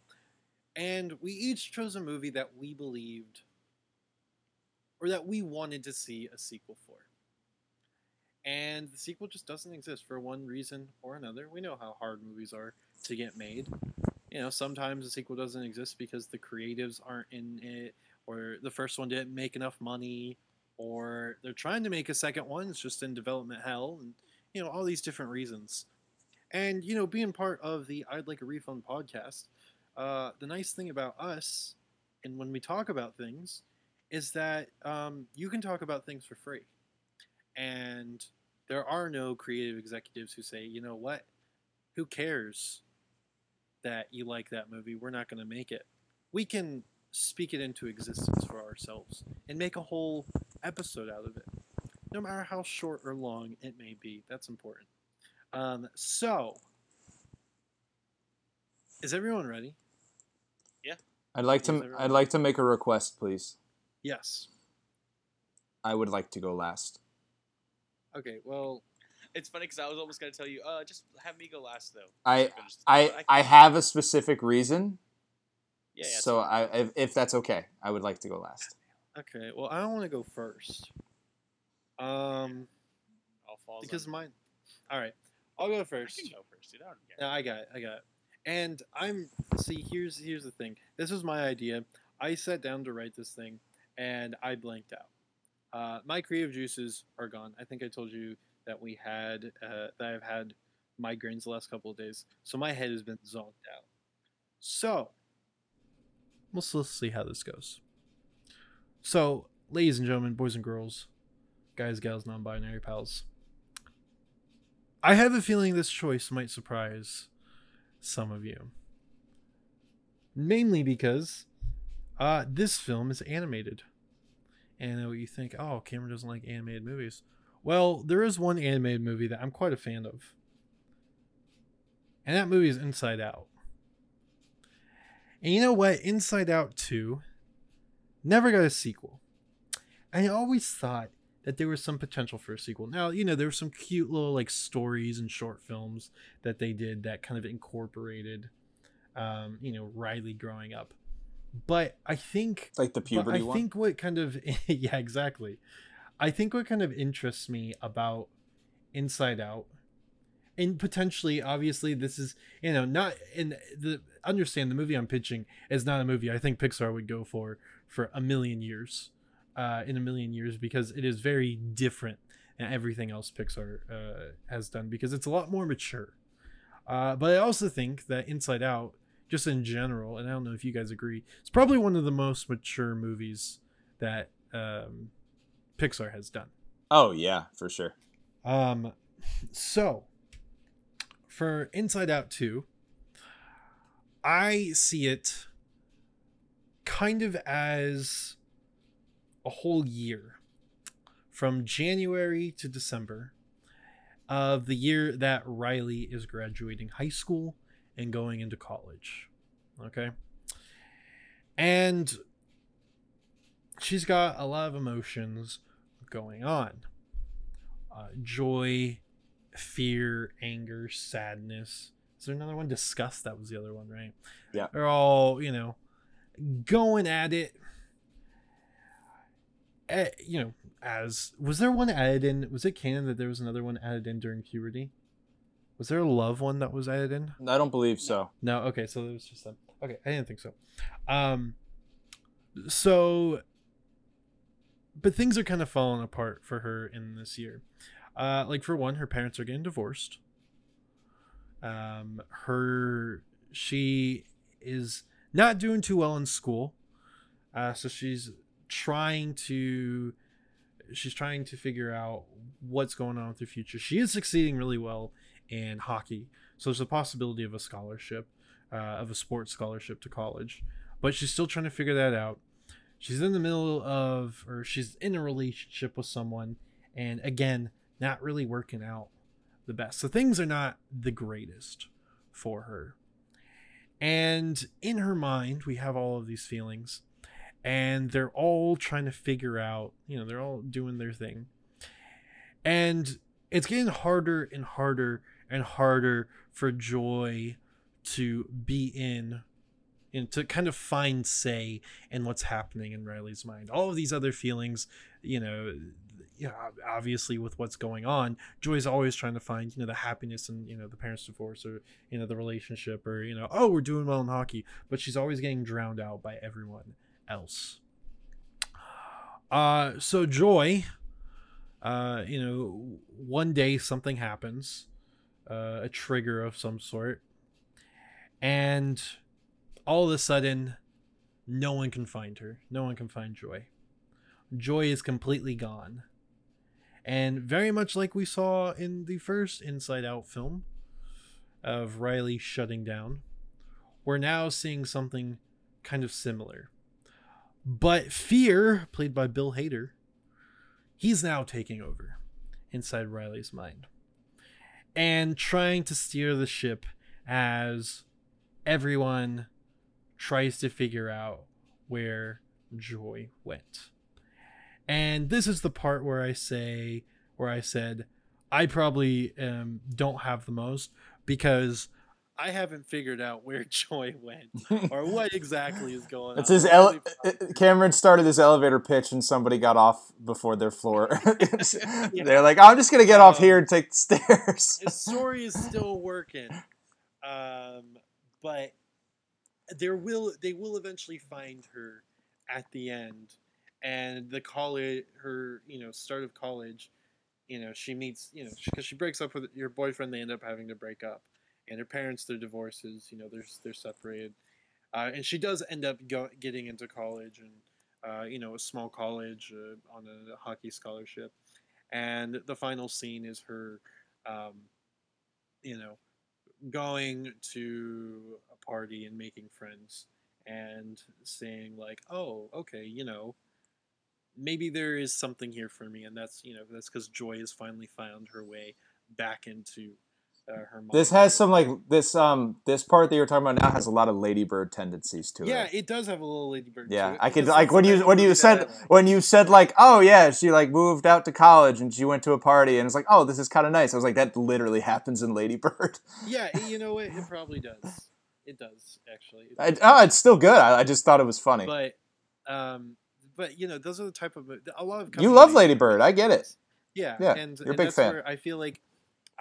and we each chose a movie that we believed, or that we wanted to see a sequel for. And the sequel just doesn't exist for one reason or another. We know how hard movies are to get made. You know, sometimes the sequel doesn't exist because the creatives aren't in it, or the first one didn't make enough money, or they're trying to make a second one, it's just in development hell, and you know, all these different reasons. And you know, being part of the I'd Like a Refund podcast, uh, the nice thing about us, and when we talk about things, is that um, you can talk about things for free, and there are no creative executives who say, you know what, who cares that you like that movie? We're not going to make it. We can speak it into existence for ourselves and make a whole episode out of it, no matter how short or long it may be. That's important. Um, so, is everyone ready? Yeah. I'd like Yes, to. everyone. I'd like to make a request, please. Yes. I would like to go last. Okay. Well, It's funny because I was almost gonna tell you, uh, just have me go last though. I Finish this- I I have a specific reason, Yeah, yeah. so I if, if that's okay, I would like to go last. okay. Well, I don't want to go first. Um, I'll fall because mine. All right, I'll go first. I can go first, dude. I don't care. Yeah, I got it. I got it. And I'm see. Here's here's the thing. This was my idea. I sat down to write this thing, and I blanked out. Uh, my creative juices are gone. I think I told you that we had uh, that I've had migraines the last couple of days, so my head has been zonked out. So let's let's see how this goes. So, ladies and gentlemen, boys and girls, guys, gals, non-binary pals. I have a feeling this choice might surprise some of you. Mainly because uh, this film is animated. And you think, oh, Cameron doesn't like animated movies. Well, there is one animated movie that I'm quite a fan of. And that movie is Inside Out. And you know what? Inside Out 2 never got a sequel. I always thought that there was some potential for a sequel. Now, you know, there were some cute little like stories and short films that they did that kind of incorporated um, you know, Riley growing up. But I think Like the puberty I one. think what kind of yeah, exactly. I think what kind of interests me about Inside Out, and potentially, obviously, this is you know not in the understand the movie I'm pitching is not a movie I think Pixar would go for for a million years, uh, in a million years because it is very different than everything else Pixar uh, has done because it's a lot more mature. Uh, but I also think that Inside Out, just in general, and I don't know if you guys agree, it's probably one of the most mature movies that um, Pixar has done. oh yeah, for sure. Um, so for Inside Out 2, I see it kind of as a whole year from January to December of the year that Riley is graduating high school and going into college. Okay. And she's got a lot of emotions going on uh, joy, fear, anger, sadness. Is there another one? Disgust. That was the other one, right? Yeah. They're all, you know, going at it. Eh, you know, as was there one added in? Was it canon that there was another one added in during puberty? Was there a love one that was added in? I don't believe so. No, okay, so it was just them. Okay, I didn't think so. Um so but things are kind of falling apart for her in this year. Uh like for one, her parents are getting divorced. Um her she is not doing too well in school. Uh so she's trying to she's trying to figure out what's going on with her future. She is succeeding really well in hockey. So there's a possibility of a scholarship, uh, of a sports scholarship to college. But she's still trying to figure that out. She's in the middle of, or she's in a relationship with someone, and again, not really working out the best. So things are not the greatest for her. And in her mind, we have all of these feelings, and they're all trying to figure out, you know, they're all doing their thing. And it's getting harder and harder and harder for Joy to be in and to kind of find say in what's happening in Riley's mind. All of these other feelings, you know, know, obviously with what's going on, Joy's always trying to find, you know, the happiness and, you know, the parents' divorce or, you know, the relationship or, you know, oh, we're doing well in hockey, but she's always getting drowned out by everyone else. Uh, so Joy, uh, you know, one day something happens, uh, a trigger of some sort, and all of a sudden, no one can find her. No one can find Joy. Joy is completely gone. And very much like we saw in the first Inside Out film of Riley shutting down, we're now seeing something kind of similar. But Fear, played by Bill Hader, he's now taking over inside Riley's mind and trying to steer the ship as everyone tries to figure out where Joy went. And this is the part where I say, where I said, I probably um, don't have the most because I haven't figured out where Joy went or what exactly is going It's on. his ele- Cameron started his elevator pitch and somebody got off before their floor. They're like, I'm just gonna get off Um, here and take the stairs. his story is still working, um, but there will they will eventually find her at the end, and the college her you know start of college, you know she meets you know because she breaks up with your boyfriend, they end up having to break up, and her parents their divorces, you know they're they're separated, uh, and she does end up go, getting into college and. Uh, you know, a small college uh, on a hockey scholarship, and the final scene is her um, you know, going to a party and making friends and saying like, "Oh, okay, you know, maybe there is something here for me," and that's you know that's because Joy has finally found her way back into uh, her. This has some like this um this part that you're talking about now has a lot of Lady Bird tendencies to Yeah, it. Yeah, it does have a little ladybird. Yeah, I could like when you when you that said like. when you said like oh yeah she like moved out to college and she went to a party and it's like oh this is kind of nice. I was like that literally happens in Lady Bird. yeah, you know what? It probably does. It does actually. It I, oh, it's still good. I, I just thought it was funny. but um but you know those are the type of a lot of You love make Lady Bird, I get it. yeah Yeah, and, you're a and big that's fan. where i feel like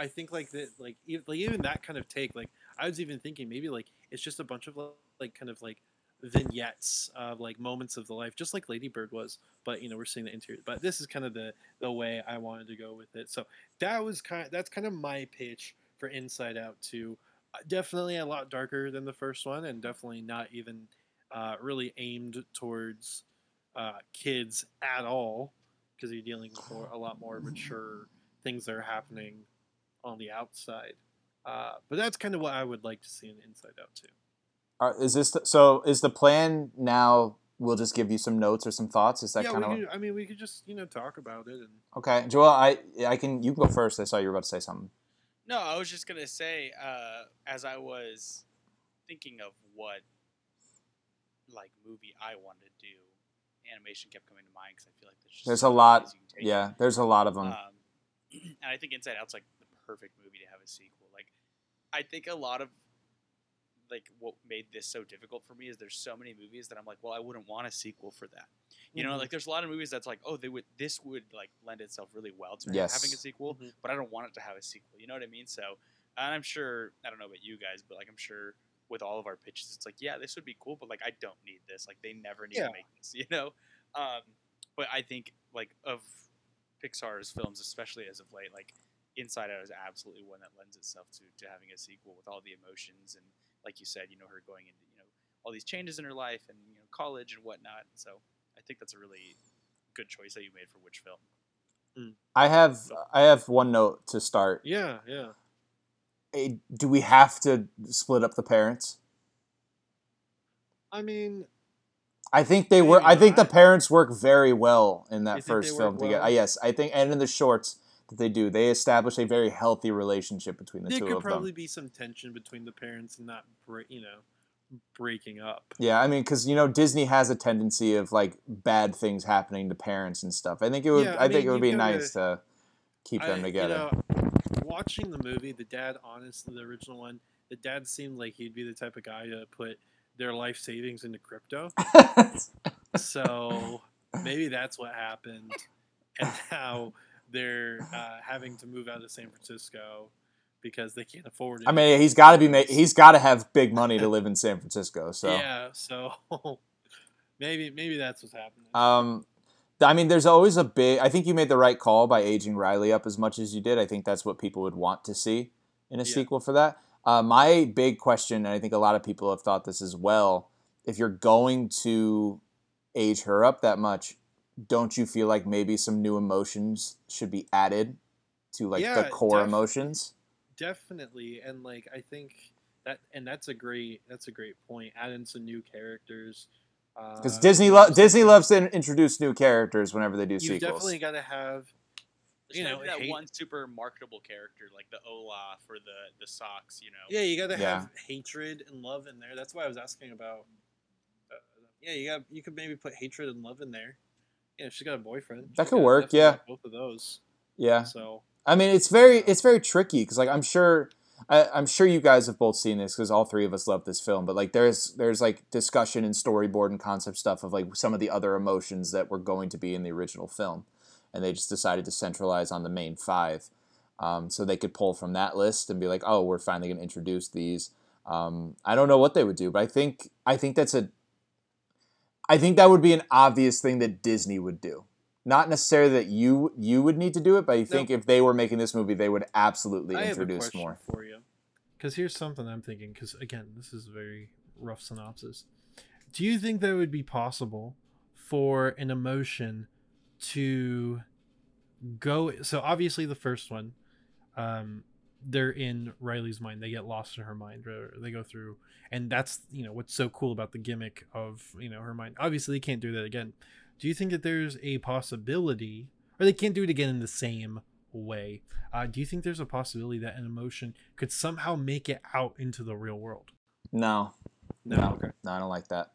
i think like that like, e- like even that kind of take like i was even thinking maybe like it's just a bunch of like kind of like vignettes of like moments of the life just like lady bird was but you know we're seeing the interior but this is kind of the the way i wanted to go with it. So that was kind Of, that's kind of my pitch for inside out 2 Uh, definitely a lot darker than the first one and definitely not even uh, really aimed towards uh, kids at all because you're dealing with a lot more mature things that are happening on the outside. Uh, but that's kind of what I would like to see in Inside Out too. Are, is this so? Is the plan now? We'll just give you some notes or some thoughts. Is that yeah, kind of could, I mean, we could just you know talk about it and okay? Joel, I I can you can go first. I saw you were about to say something. No, I was just gonna say, uh, as I was thinking of what like movie I wanted to do, animation kept coming to mind because I feel like there's just There's a lot. ways you can take it. Yeah, there's a lot of them. Um, and I think Inside Out's like the perfect movie to have a sequel. Like, I think a lot of like what made this so difficult for me is there's so many movies that I'm like, well, I wouldn't want a sequel for that. You know, Mhm. like there's a lot of movies that's like, oh, they would this would like lend itself really well to Yes. having a sequel, Mhm. but I don't want it to have a sequel. You know what I mean? So, and I'm sure I don't know about you guys, but like I'm sure with all of our pitches, it's like, yeah, this would be cool, but like I don't need this. Like they never need Yeah. to make this. You know? Um, but I think like of Pixar's films, especially as of late, like Inside Out is absolutely one that lends itself to, to having a sequel with all the emotions and, like you said, you know, her going into you know all these changes in her life and you know college and whatnot. And so I think that's a really good choice that you made for which film. I have I have one note to start. yeah, yeah. Eh, Do we have to split up the parents? I mean, I think they were. I think the parents work very well in that You first work film together. well? Uh, yes, I think, and in the shorts that they do, they establish a very healthy relationship between the there two could of probably be some tension between the parents and not break, you know, breaking up. Yeah, I mean, because you know Disney has a tendency of like bad things happening to parents and stuff. I think it would. Yeah, I, I think it would be gotta- nice to keep them I- together. You know, watching the movie, the dad, honestly, the original one, the dad seemed like he'd be the type of guy to put their life savings into crypto. So maybe that's what happened, and now they're uh, having to move out of San Francisco because they can't afford it. I mean, he's got to be. Ma- he's got to have big money to live in San Francisco. So. yeah. So maybe maybe that's what's happening. Um, I mean, there's always a big. I think you made the right call by aging Riley up as much as you did. I think that's what people would want to see in a Yeah. sequel for that. Uh, my big question, and I think a lot of people have thought this as well. If you're going to age her up that much, don't you feel like maybe some new emotions should be added to like the core def- emotions? definitely and like i think that and that's a great that's a great point add in some new characters Because uh, Disney you lo- Disney loves to introduce new characters whenever they do you sequels. You definitely got to have You know, that hate- one super marketable character like the Olaf or the the socks. You know. yeah you got to Yeah. have hatred and love in there that's why i was asking about Yeah, you got you could maybe put hatred and love in there. Yeah, she's got a boyfriend. That could work, yeah. Both of those. Yeah. So I mean, it's very it's very tricky because like I'm sure I, I'm sure you guys have both seen this because all three of us love this film. But like there's there's like discussion and storyboard and concept stuff of like some of the other emotions that were going to be in the original film, and they just decided to centralize on the main five, um, so they could pull from that list and be like, oh, we're finally going to introduce these. Um, I don't know what they would do, but I think I think that's a I think that would be an obvious thing that Disney would do not necessarily that you you would need to do it, but I think if they were making this movie, they would absolutely I have a introduce question more. for you. Because here's something I'm thinking. Because again, this is a very rough synopsis. Do you think that it would be possible for an emotion to go? So obviously, the first one, um, they're in Riley's mind. They get lost in her mind. Or they go through, and that's you know what's so cool about the gimmick of you know her mind. Obviously, they can't do that again. Do you think that there's a possibility, or they can't do it again in the same way? Uh, do you think there's a possibility that an emotion could somehow make it out into the real world? No, No, no, okay. no, I don't like that.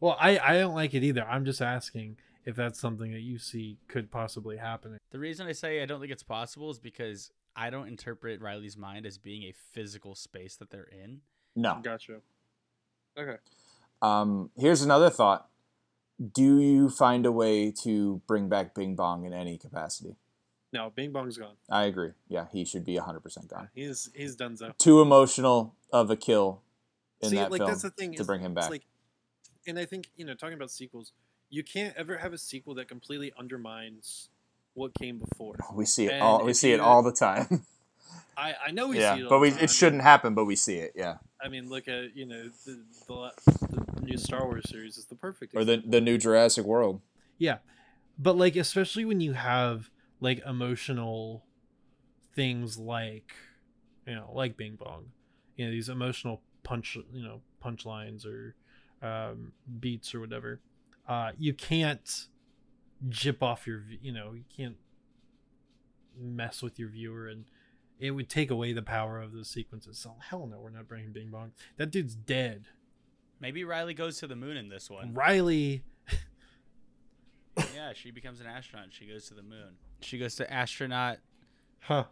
Well, I, I don't like it either. I'm just asking if that's something that you see could possibly happen. The reason I say I don't think it's possible is because I don't interpret Riley's mind as being a physical space that they're in. No. Gotcha. Okay. Um, here's another thought. Do you find a way to bring back Bing Bong in any capacity? No, Bing Bong's gone. I agree. Yeah, he should be 100% gone. He's he's done so. Too emotional of a kill in See, that like film that's the thing to bring him back. Like, and I think you know, talking about sequels, you can't ever have a sequel that completely undermines what came before. we see it and all. We see it all the time. I I know we yeah, see it, but we it shouldn't happen, but we see it. Yeah, I mean, look at you know the the, the new Star Wars series is the perfect. or the example. the new Jurassic World. Yeah. But like especially when you have like emotional things like you know, like Bing Bong. You know, these emotional punch you know, punchlines or um beats or whatever. Uh you can't jip off your you know, you can't mess with your viewer and it would take away the power of the sequences. So hell no, we're not bringing Bing Bong. That dude's dead. Maybe Riley goes to the moon in this one. Riley yeah, she becomes an astronaut. She goes to the moon. She goes to astronaut Huh.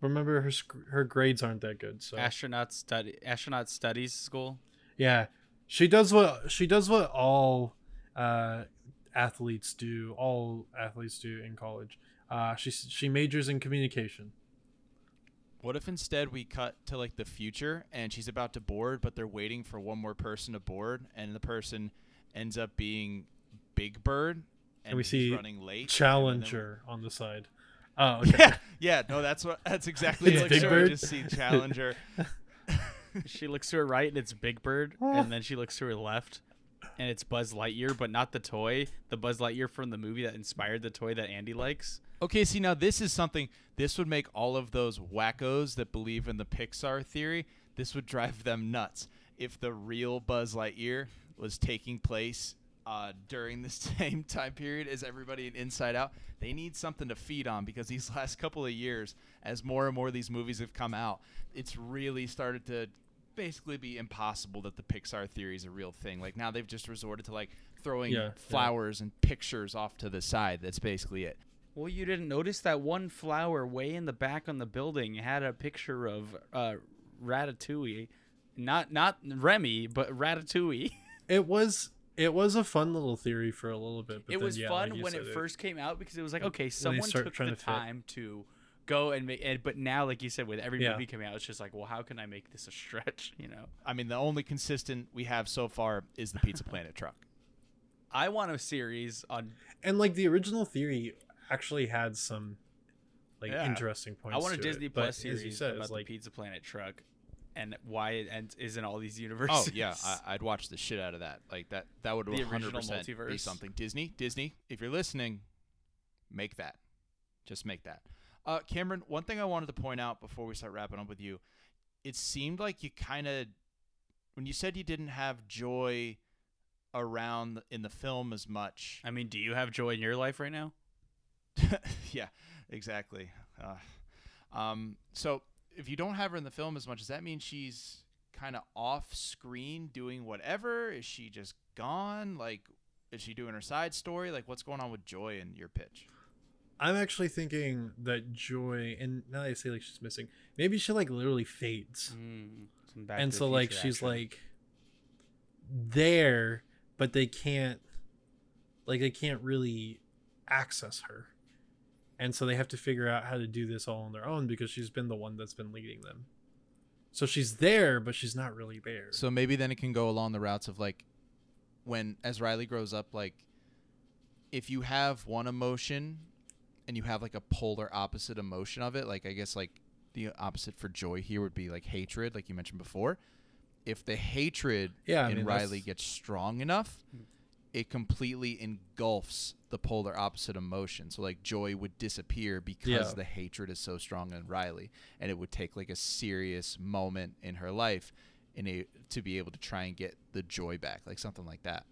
Remember her sc- her grades aren't that good, so astronaut study astronaut studies school. yeah, she does what she does what all uh, athletes do. All athletes do in college. Uh, she she majors in communication. What if instead we cut to like the future and she's about to board, but they're waiting for one more person to board, and the person ends up being Big Bird, and, we see running late. and then we- Challenger on the side. Oh, okay. Yeah, yeah, no, that's what. That's exactly It's what Big we Bird? just see Challenger. She looks to her right and it's Big Bird, and then she looks to her left and it's Buzz Lightyear, but not the toy, the Buzz Lightyear from the movie that inspired the toy that Andy likes. Okay, see now this is something. This would make all of those wackos that believe in the Pixar theory. This would drive them nuts if the real Buzz Lightyear was taking place uh, during the same time period as everybody in Inside Out. They need something to feed on because these last couple of years, as more and more of these movies have come out, it's really started to basically be impossible that the Pixar theory is a real thing. Like now they've just resorted to like throwing Yeah, yeah. flowers and pictures off to the side. That's basically it. Well, you didn't notice that one flower way in the back on the building had a picture of uh, Ratatouille, not not Remy, but Ratatouille. It was it was a fun little theory for a little bit. But it then, was yeah, fun like when said, it first came out because it was like, okay, someone took trying the to fit. time to go and make it. But now, like you said, with every Yeah. movie coming out, it's just like, well, how can I make this a stretch? You know, I mean, the only consistent we have so far is the Pizza Planet truck. I want a series on. and like the original theory actually had some like Yeah. interesting points. I want a to Disney it. But Plus as you series said, about it's the Pizza Planet truck and why it ends, is in all these oh, universes. Oh yeah, I, I'd watch the shit out of that. Like that. That would 100 percent be something. Disney, Disney, if you're listening, make that. Just make that. Uh, Cameron, one thing I wanted to point out before we start wrapping up with you, it seemed like you kind of, when you said you didn't have joy around in the film as much. I mean, do you have joy in your life right now? yeah, exactly. Uh, um, so if you don't have her in the film as much, does that mean she's kind of off screen doing whatever? Is she just gone? Like, is she doing her side story? Like, what's going on with Joy in your pitch? I'm actually thinking that Joy, and now that I say like she's missing, maybe she like literally fades, Mm, some Back and so like Future she's action. like there, but they can't, like they can't really access her, and so they have to figure out how to do this all on their own because she's been the one that's been leading them. So she's there, but she's not really there. So maybe then it can go along the routes of like, when as Riley grows up, like, if you have one emotion, and you have like a polar opposite emotion of it, like I guess like the opposite for joy here would be like hatred, like you mentioned before. If the hatred yeah, I in mean, Riley that's- gets strong enough, it completely engulfs the polar opposite emotion. So like joy would disappear because Yeah. the hatred is so strong in Riley, and it would take like a serious moment in her life in a to be able to try and get the joy back, like something like that.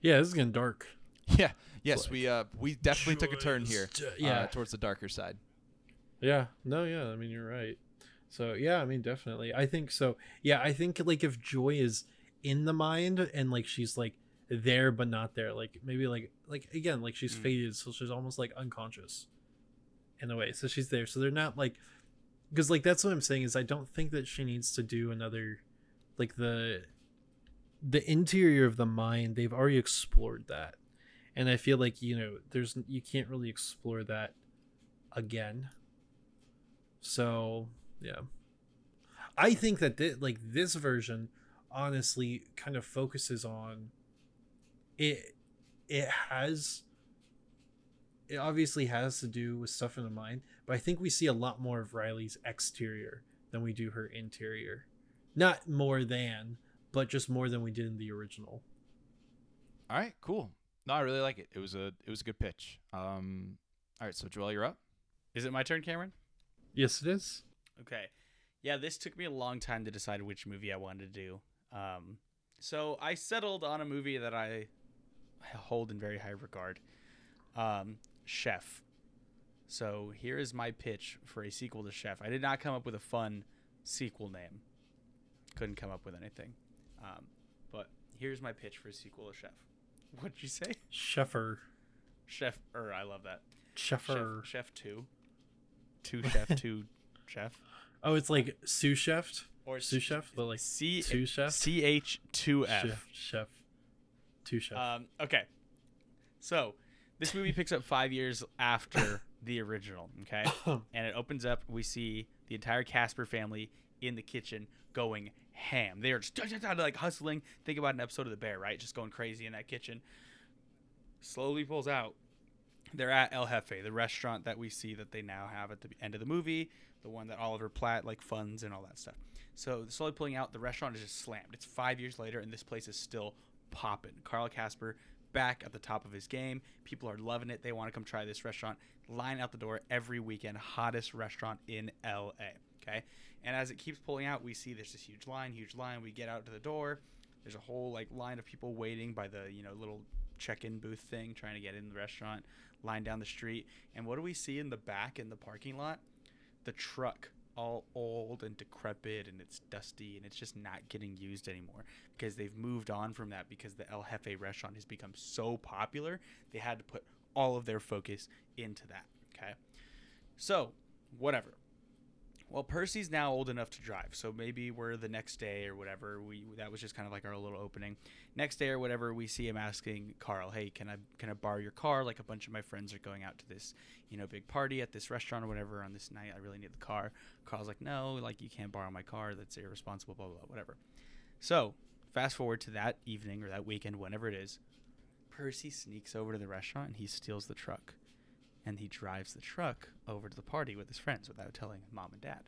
yeah, this is getting dark. Yeah. Yes, Like, we uh we definitely took a turn here. Yeah, uh, towards the darker side. Yeah. No, yeah. I mean, you're right. So, yeah, I mean, definitely. I think so. Yeah, I think like if Joy is in the mind and like she's like there but not there, like maybe like like again, like she's Mm. faded, so she's almost like unconscious in a way. So she's there. So they're not like because like that's what I'm saying is I don't think that she needs to do another like the the interior of the mind. They've already explored that. And I feel like, you know, there's you can't really explore that again. So yeah, I think that thi- like this version, honestly, kind of focuses on it. It has. It obviously has to do with stuff in the mind, but I think we see a lot more of Riley's exterior than we do her interior. Not more than, but just more than we did in the original. All right, cool. No, I really like it. It was a it was a good pitch. Um all right, so Joel, you're up. Is it my turn, Cameron? Yes, it is. Okay. Yeah, this took me a long time to decide which movie I wanted to do. Um, so I settled on a movie that I hold in very high regard. Um, Chef. So here is my pitch for a sequel to Chef. I did not come up with a fun sequel name. Couldn't come up with anything. Um, but here's my pitch for a sequel to Chef. What'd you say? Sheffer. Chef. Er, I love that. Sheffer. Chef, chef two. Two chef. two chef. Oh, it's like sous chef Or sous chef, but like C two chef. C H two F. Chef. Chef. Two chef. Um, okay, so this movie picks up five years after the original. Okay, and it opens up. We see the entire Casper family in the kitchen going ham. They are just like hustling. Think about an episode of The Bear, right? Just going crazy in that kitchen. Slowly pulls out. They're at El Jefe, the restaurant that we see that they now have at the end of the movie, the one that Oliver Platt like funds and all that stuff. So slowly pulling out, the restaurant is just slammed. It's five years later, and this place is still popping. Carl Casper back at the top of his game. People are loving it. They want to come try this restaurant. Line out the door every weekend. Hottest restaurant in LA. Okay. And as it keeps pulling out, we see there's this huge line, huge line. We get out to the door. There's a whole like line of people waiting by the you know little check-in booth thing, trying to get in the restaurant. Line down the street, and what do we see in the back in the parking lot? The truck, all old and decrepit, and it's dusty, and it's just not getting used anymore because they've moved on from that because the El Jefe restaurant has become so popular. They had to put all of their focus into that. Okay, so whatever. Well, Percy's now old enough to drive, so maybe we're the next day or whatever. We that was just kind of like our little opening. Next day or whatever, we see him asking Carl, "Hey, can I can I borrow your car? Like a bunch of my friends are going out to this, you know, big party at this restaurant or whatever on this night. I really need the car." Carl's like, "No, like you can't borrow my car. That's irresponsible. Blah blah, blah whatever." So fast forward to that evening or that weekend, whenever it is, Percy sneaks over to the restaurant and he steals the truck and he drives the truck over to the party with his friends without telling mom and dad.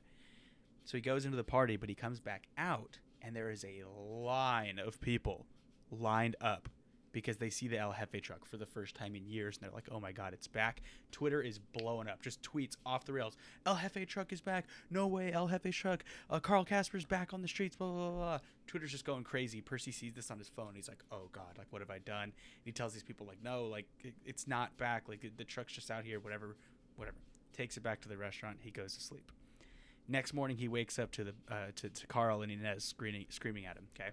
So he goes into the party, but he comes back out, and there is a line of people lined up because they see the El Jefe truck for the first time in years, and they're like, "Oh my God, it's back!" Twitter is blowing up, just tweets off the rails. El Jefe truck is back. No way, El Jefe truck. Uh, Carl Casper's back on the streets. Blah blah blah. Twitter's just going crazy. Percy sees this on his phone. He's like, "Oh God, like what have I done?" And he tells these people like, "No, like it, it's not back. Like the truck's just out here. Whatever, whatever." Takes it back to the restaurant. He goes to sleep. Next morning, he wakes up to the uh, to, to Carl and Inez screaming screaming at him. Okay,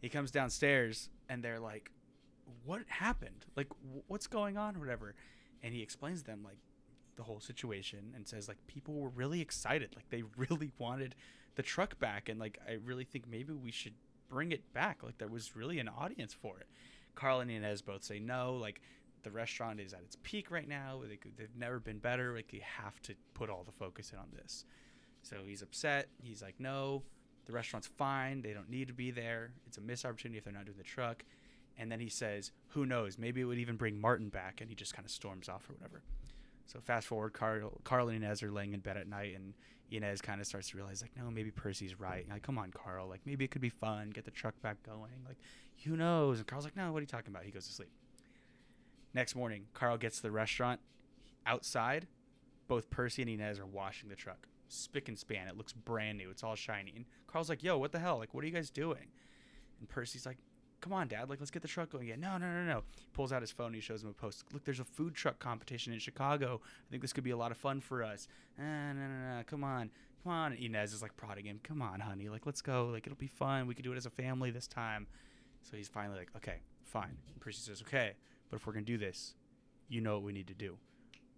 he comes downstairs and they're like, "What happened? Like, what's going on, or whatever?" And he explains them like the whole situation and says like people were really excited, like they really wanted the truck back, and like I really think maybe we should bring it back. Like there was really an audience for it. Carl and Inez both say no. Like the restaurant is at its peak right now. They they've never been better. Like you have to put all the focus in on this. So he's upset. He's like, no, the restaurant's fine. They don't need to be there. It's a missed opportunity if they're not doing the truck. And then he says, who knows? Maybe it would even bring Martin back. And he just kind of storms off or whatever. So fast forward, Carl, Carl and Inez are laying in bed at night, and Inez kind of starts to realize, like, no, maybe Percy's right. Like, come on, Carl. Like, maybe it could be fun. Get the truck back going. Like, who knows? And Carl's like, no, what are you talking about? He goes to sleep. Next morning, Carl gets to the restaurant. Outside, both Percy and Inez are washing the truck. Spick and span. It looks brand new. It's all shiny. And Carl's like, yo, what the hell? Like, what are you guys doing? And Percy's like, come on, Dad. Like, let's get the truck going again. No, no, no, no. He pulls out his phone. And he shows him a post. Look, there's a food truck competition in Chicago. I think this could be a lot of fun for us. Ah, no, no, no. Come on. Come on. Inez is like prodding him. Come on, honey. Like, let's go. Like, it'll be fun. We could do it as a family this time. So he's finally like, okay, fine. And Percy says, okay, but if we're to do this, you know what we need to do.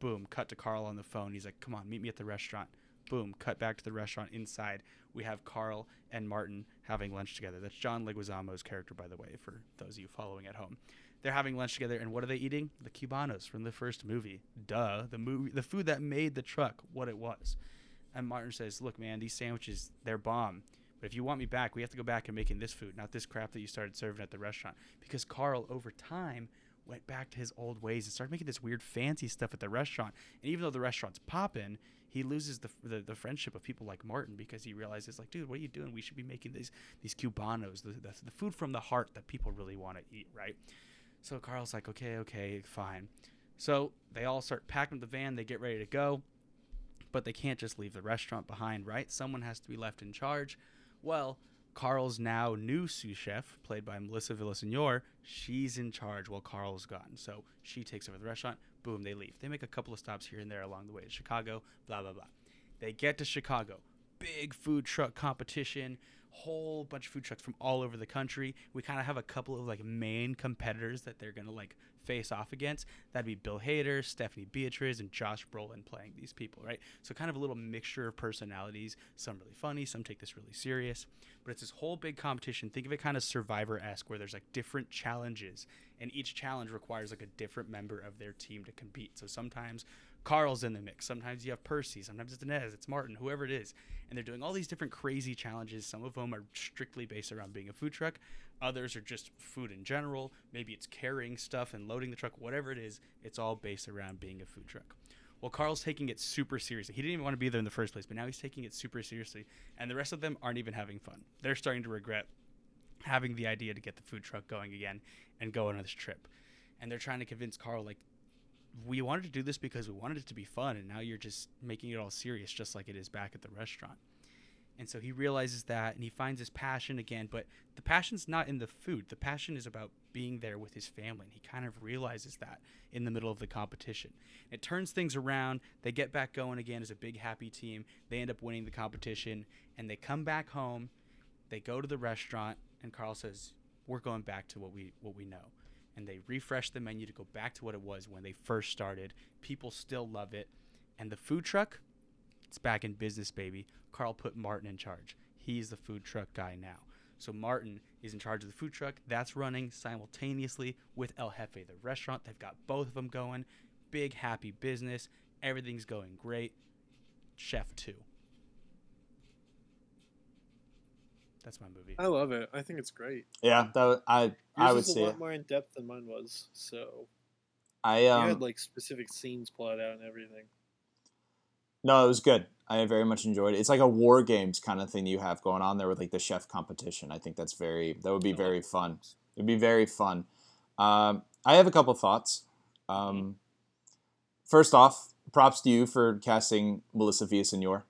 Boom, cut to Carl on the phone. He's like, come on, meet me at the restaurant. Boom, cut back to the restaurant inside. We have Carl and Martin having lunch together. That's John Leguizamo's character, by the way, for those of you following at home. They're having lunch together, and what are they eating? The Cubanos from the first movie. Duh, the movie, the food that made the truck what it was. And Martin says, "Look, man, these sandwiches, they're bomb. But if you want me back, we have to go back and making this food, not this crap that you started serving at the restaurant." Because Carl, over time, went back to his old ways and started making this weird fancy stuff at the restaurant. And even though the restaurant's popping, he loses the, the, the friendship of people like Martin because he realizes like, dude, what are you doing? We should be making these these cubanos, the, the, the food from the heart that people really want to eat, right? So Carl's like, okay, okay, fine. So they all start packing up the van. They get ready to go, but they can't just leave the restaurant behind, right? Someone has to be left in charge. Well, Carl's now new sous chef, played by Melissa Villasenor, she's in charge while Carl's gone. So she takes over the restaurant. Boom, they leave. They make a couple of stops here and there along the way to Chicago, blah, blah, blah. They get to Chicago. Big food truck competition, whole bunch of food trucks from all over the country. We kind of have a couple of like main competitors that they're to like face off against. That'd be Bill Hader, Stephanie Beatriz, and Josh Brolin playing these people, right? So kind of a little mixture of personalities. Some really funny, some take this really serious. But it's this whole big competition. Think of it kind of Survivor esque, where there's like different challenges, and each challenge requires like a different member of their team to compete. So sometimes Carl's in the mix. Sometimes you have Percy. Sometimes it's Inez. It's Martin. Whoever it is, and they're doing all these different crazy challenges. Some of them are strictly based around being a food truck. Others are just food in general. Maybe it's carrying stuff and loading the truck. Whatever it is, it's all based around being a food truck. Well, Carl's taking it super seriously. He didn't even want to be there in the first place, but now he's taking it super seriously. And the rest of them aren't even having fun. They're starting to regret having the idea to get the food truck going again and go on this trip. And they're trying to convince Carl, like, we wanted to do this because we wanted it to be fun, and now you're just making it all serious, just like it is back at the restaurant. And so he realizes that and he finds his passion again, but the passion's not in the food. The passion is about being there with his family. And he kind of realizes that in the middle of the competition. It turns things around. They get back going again as a big happy team. They end up winning the competition and they come back home. They go to the restaurant and Carl says, "We're going back to what we what we know." And they refresh the menu to go back to what it was when they first started. People still love it. And the food truck, it's back in business, baby. Carl put Martin in charge. He's the food truck guy now. So Martin is in charge of the food truck. That's running simultaneously with El Jefe, the restaurant. They've got both of them going. Big happy business. Everything's going great. Chef 2. That's my movie. I love it. I think it's great. Yeah, that was, I Yours I would was a lot it. more in depth than mine was. So I you um had like specific scenes plotted out and everything. no, it was good. I very much enjoyed it. It's like a war games kind of thing you have going on there with like the chef competition. I think that's very that would be very fun. It'd be very fun. Um, I have a couple thoughts. Um, first off, props to you for casting Melissa Villasenor.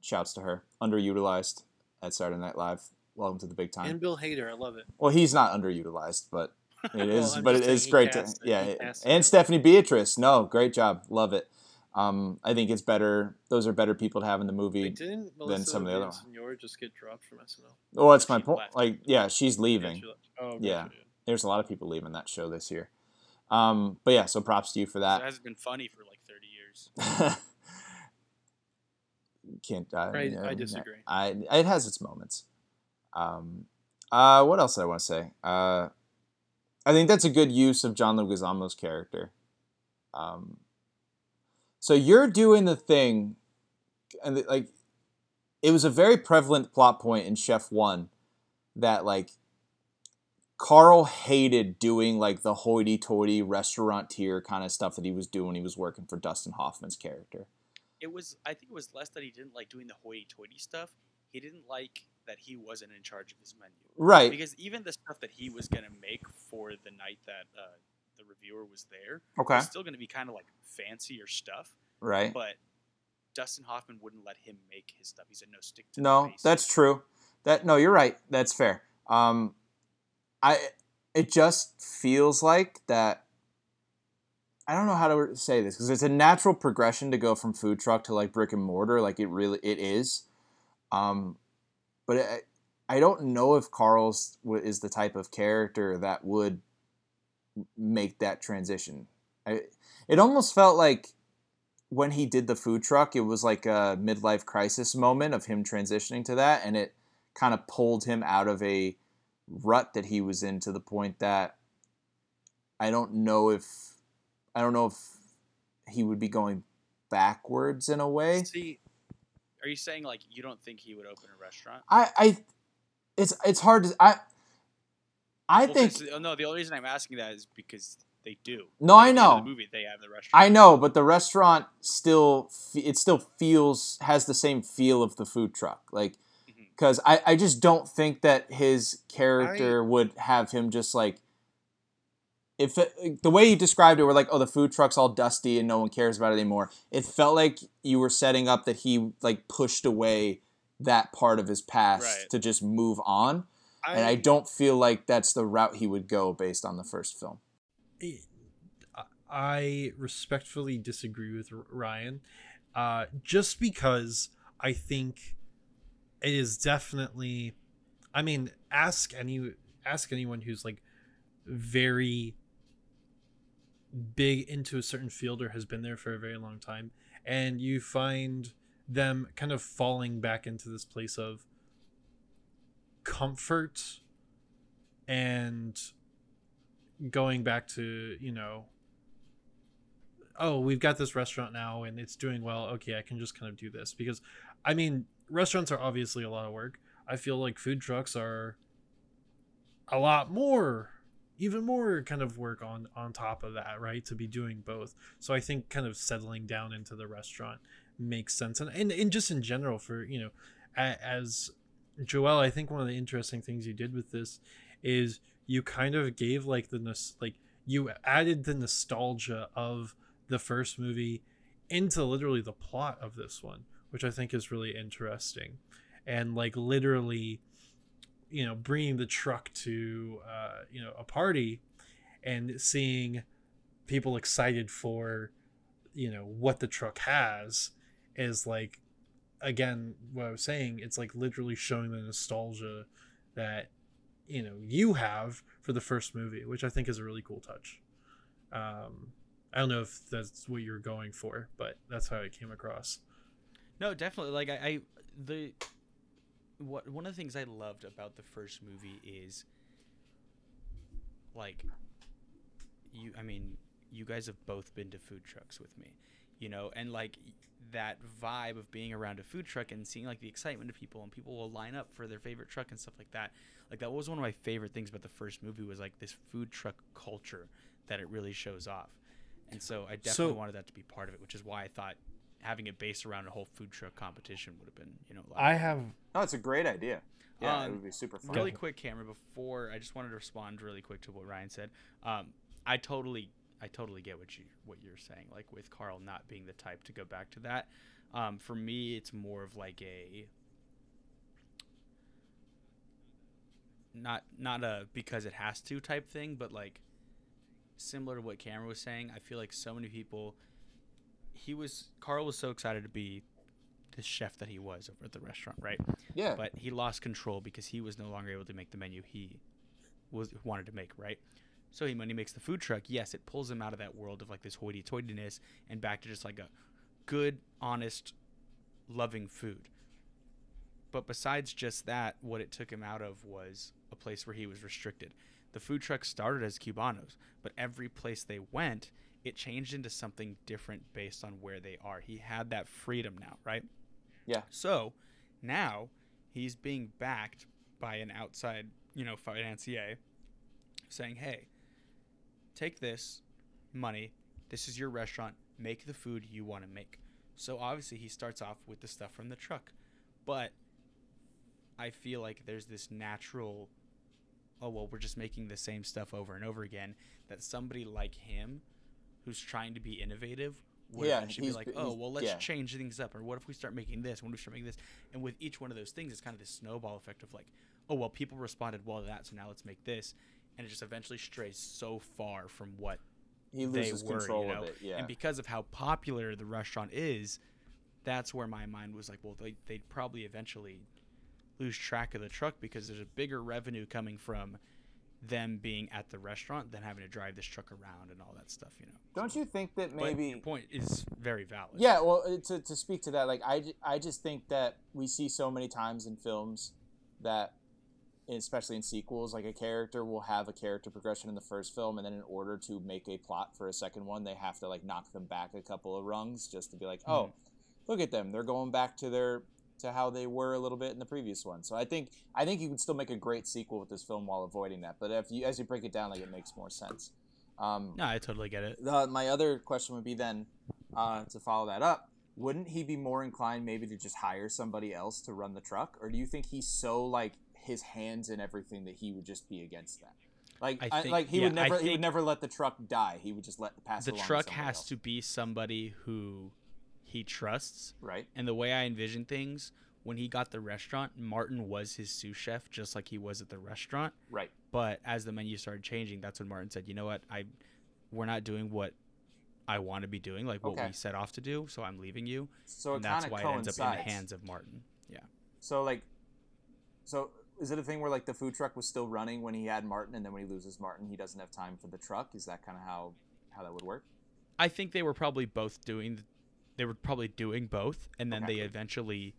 Shouts to her. Underutilized at Saturday Night Live. Welcome to the big time. And Bill Hader, I love it. Well, he's not underutilized, but it is. I'm but it is great to yeah. It- and. Stephanie Beatriz, no, great job, love it. Um, I think it's better. Those are better people to have in the movie. Wait, Melissa some of the other ones. Villasenor just get dropped from SNL? Well, that's my point. Like, yeah, she's Yeah, leaving. she left. Oh, Yeah. there's a lot of people leaving that show this year. Um, but yeah, so props to you for that. it hasn't been funny for like 30 years. Can't. Uh, I- I disagree. I it has its moments. Um, uh, what else did I want to say? Uh, I think that's a good use of John Leguizamo's character. Um, so you're doing the thing, and the- like, it was a very prevalent plot point in Chef One that like Carl hated doing like the hoity-toity restaurateur kind of stuff that he was doing when he was working for Dustin Hoffman's character. It was, I think it was less that he didn't like doing the hoity-toity stuff. He didn't like that he wasn't in charge of his menu. Right. Because even the stuff that he was gonna make for the night that uh, the reviewer was there Okay. was still gonna be kind of like fancier stuff. Right. But Dustin Hoffman wouldn't let him make his stuff. He said, "No, stick to No, basics." that's true. That no, you're right. That's fair. Um, I it just feels like that. I don't know how to say this because it's a natural progression to go from food truck to like brick and mortar. Like it really it is. Um, but I, I don't know if Carl's is the type of character that would make that transition. I, it almost felt like when he did the food truck, it was like a midlife crisis moment of him transitioning to that, and it kind of pulled him out of a rut that he was in to the point that I don't know if I don't know if he would be going backwards in a way. See, are you saying like you don't think he would open a restaurant? I, I it's it's hard to I I Well, think no. The only reason I'm asking that is because they do. No, I At the know. The movie they have the restaurant. I know, but the restaurant still it still feels has the same feel of the food truck. Like mm-hmm. because I, I just don't think that his character would have him just like if it, the way you described it were like oh the food truck's all dusty and no one cares about it anymore it felt like you were setting up that he like pushed away that part of his past Right. to just move on and i don't feel like that's the route he would go based on the first film I respectfully disagree with Ryan, uh, just because I think it is definitely. I mean, ask any ask anyone who's like very big into a certain field or has been there for a very long time, and you find them kind of falling back into this place of comfort and going back to you know oh we've got this restaurant now and it's doing well. Okay i can just kind of do this because i mean restaurants are obviously a lot of work. I feel like food trucks are a lot more even more kind of work on on top of that right to be doing both. So i think kind of settling down into the restaurant makes sense. And and, and just in general for you know as joel i think one of the interesting things you did with this is you kind of gave like the like you added the nostalgia of the first movie into literally the plot of this one which i think is really interesting. And like literally you know bringing the truck to uh you know a party and seeing people excited for you know what the truck has is like again what i was saying it's like literally showing the nostalgia that you know you have for the first movie which i think is a really cool touch um i don't know if that's what you're going for but that's how it came across No, definitely. Like I, I the what one of the things I loved about the first movie is like you I mean, you guys have both been to food trucks with me, you know, and like that vibe of being around a food truck and seeing like the excitement of people and people will line up for their favorite truck and stuff like that. Like that was one of my favorite things about the first movie was like this food truck culture that it really shows off. And so I definitely So- wanted that to be part of it, which is why I thought having it based around a whole food truck competition would have been, you know, a i have no it's a great idea yeah it Um, would be super fun really quick, Cameron. Before I just wanted to respond really quick to what Ryan said. Um, I totally, I totally get what you what you're saying. Like with Carl not being the type to go back to that. Um, for me, it's more of like a not not a because it has to type thing, but like similar to what Cameron was saying. I feel like so many people. He was Carl was so excited to be the chef that he was over at the restaurant, right? yeah but he lost control because he was no longer able to make the menu he was wanted to make, right? So he, when he makes the food truck, yes, it pulls him out of that world of like this hoity-toityness and back to just like a good, honest, loving food. But besides just that, what it took him out of was a place where he was restricted. The food truck started as Cubanos, but every place they went, it changed into something different based on where they are. He had that freedom now, right? Yeah. So now he's being backed by an outside, you know, financier saying, hey, take this money. This is your restaurant. Make the food you want to make. So obviously he starts off with the stuff from the truck. But I feel like there's this natural oh well we're just making the same stuff over and over again that somebody like him who's trying to be innovative would Yeah, eventually be like oh well let's yeah. change things up or what if we start making this when we start making this and with each one of those things it's kind of this snowball effect of like oh well people responded well to that so now let's make this and it just eventually strays so far from what He they were, control you know? of it. Yeah. and because of how popular the restaurant is, that's where my mind was like, well, they, they'd probably eventually lose track of the truck because there's a bigger revenue coming from them being at the restaurant than having to drive this truck around and all that stuff, you know. Don't you think that maybe point is very valid. Yeah, well, uh, to, to speak to that, like I, I just think that we see so many times in films that, especially in sequels, like a character will have a character progression in the first film, and then in order to make a plot for a second one, they have to like knock them back a couple of rungs just to be like, oh, look at them, they're going back to their to how they were a little bit in the previous one. So I think I think you can still make a great sequel with this film while avoiding that. But if you as you break it down, like it makes more sense. Um, No, I totally get it. the, my other question would be then uh, to follow that up wouldn't he be more inclined maybe to just hire somebody else to run the truck or do you think he's so like his hands in everything that he would just be against that like I I like he yeah, would never he would never let the truck die he would just let pass The truck somebody has else, to be somebody who he trusts. right And the way I envision things, when he got the restaurant, Martin was his sous chef, just like he was at the restaurant. right But as the menu started changing, that's when Martin said, "You know what? I, we're not doing what I want to be doing, like what Okay. we set off to do. So I'm leaving you." so and that's why it ends up in the hands of Martin. Yeah. so like so is it a thing where like the food truck was still running when he had martin and then when he loses martin he doesn't have time for the truck is that kind of how how that would work I think they were probably both doing. They were probably doing both, and then Okay. they eventually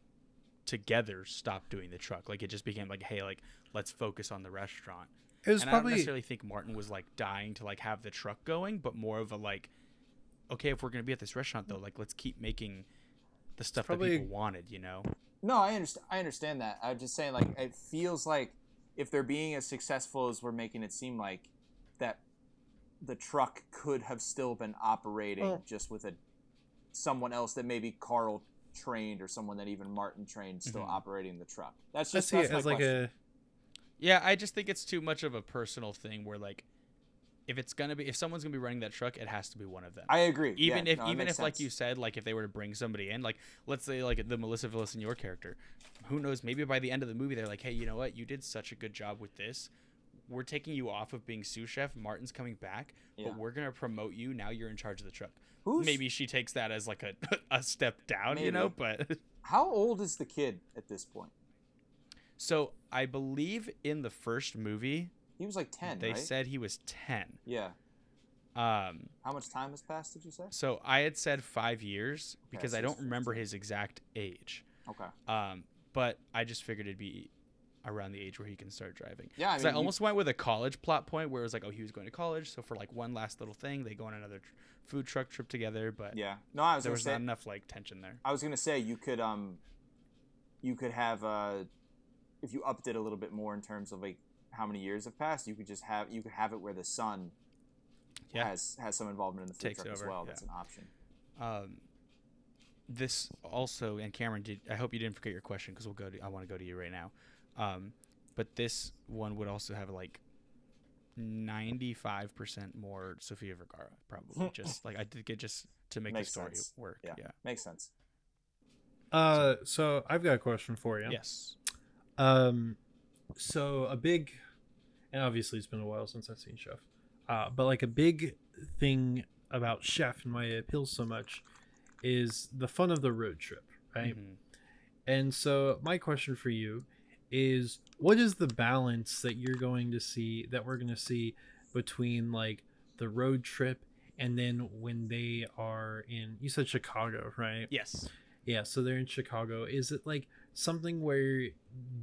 together stopped doing the truck. Like it just became like, hey, like let's focus on the restaurant. It was and I don't probably necessarily think Martin was like dying to like have the truck going, but more of a like, okay, if we're gonna be at this restaurant though, like let's keep making the stuff probably- that people wanted, you know? No, I understand. I understand that. I'm just saying, like, it feels like if they're being as successful as we're making it seem like, that the truck could have still been operating Well- just with a someone else that maybe Carl trained or someone that even Martin trained still Mhm. operating the truck. That's I just see that's it my as like question. a Yeah, I just think it's too much of a personal thing where like, if it's gonna be, if someone's gonna be running that truck, it has to be one of them. I agree. even Yeah, if no, even if like you said like if they were to bring somebody in like let's say like the melissa villaseñor character who knows maybe by the end of the movie they're like hey you know what you did such a good job with this we're taking you off of being sous chef martin's coming back Yeah. but we're gonna promote you now you're in charge of the truck Who's, maybe she takes that as like a, a step down you know but how old is the kid at this point? so i believe in the first movie He was like ten, they right? said he was 10 yeah. um How much time has passed? Did you say? so i had said five years because i don't remember his exact age Okay. Um, but I just figured it'd be around the age where he can start driving. Yeah, I Because mean, I, almost went with a college plot point where it was like, oh, he was going to college, so for like one last little thing, they go on another tr- food truck trip together. But Yeah. No, I was there was say. not enough like tension there. I was gonna say you could um, you could have uh, if you upped it a little bit more in terms of like how many years have passed, you could just have you could have it where the son Yeah. has has some involvement in the food Takes truck as well. yeah. That's an option. Um, this also, and Cameron, did I hope you didn't forget your question because we'll go to. I want to go to you right now. Um, but this one would also have like. 95% more Sofia Vergara probably just like I did get just to make Makes the story sense. work Yeah. yeah. Makes sense. uh so I've got a question for you. yes Um, so a big, and obviously it's been a while since I've seen Chef, uh, but like a big thing about Chef and why it appeals so much is the fun of the road trip, right? Mhm. And so my question for you is what is the balance that you're going to see that we're going to see between like the road trip and then when they are in you said Chicago, right? Yes. Yeah, so they're in Chicago. Is it like something where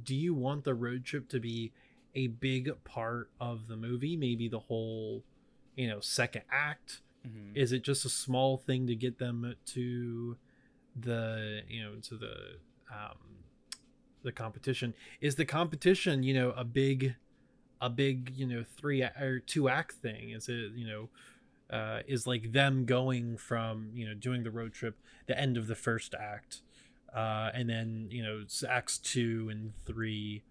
do you want the road trip to be a big part of the movie? Maybe the whole, you know, second act? Mhm. Is it just a small thing to get them to the, you know, to the um the competition? Is the competition, you know, a big a big, you know, three or two act thing? Is it, you know, uh, is like them going from you know doing the road trip the end of the first act uh, and then you know acts two and three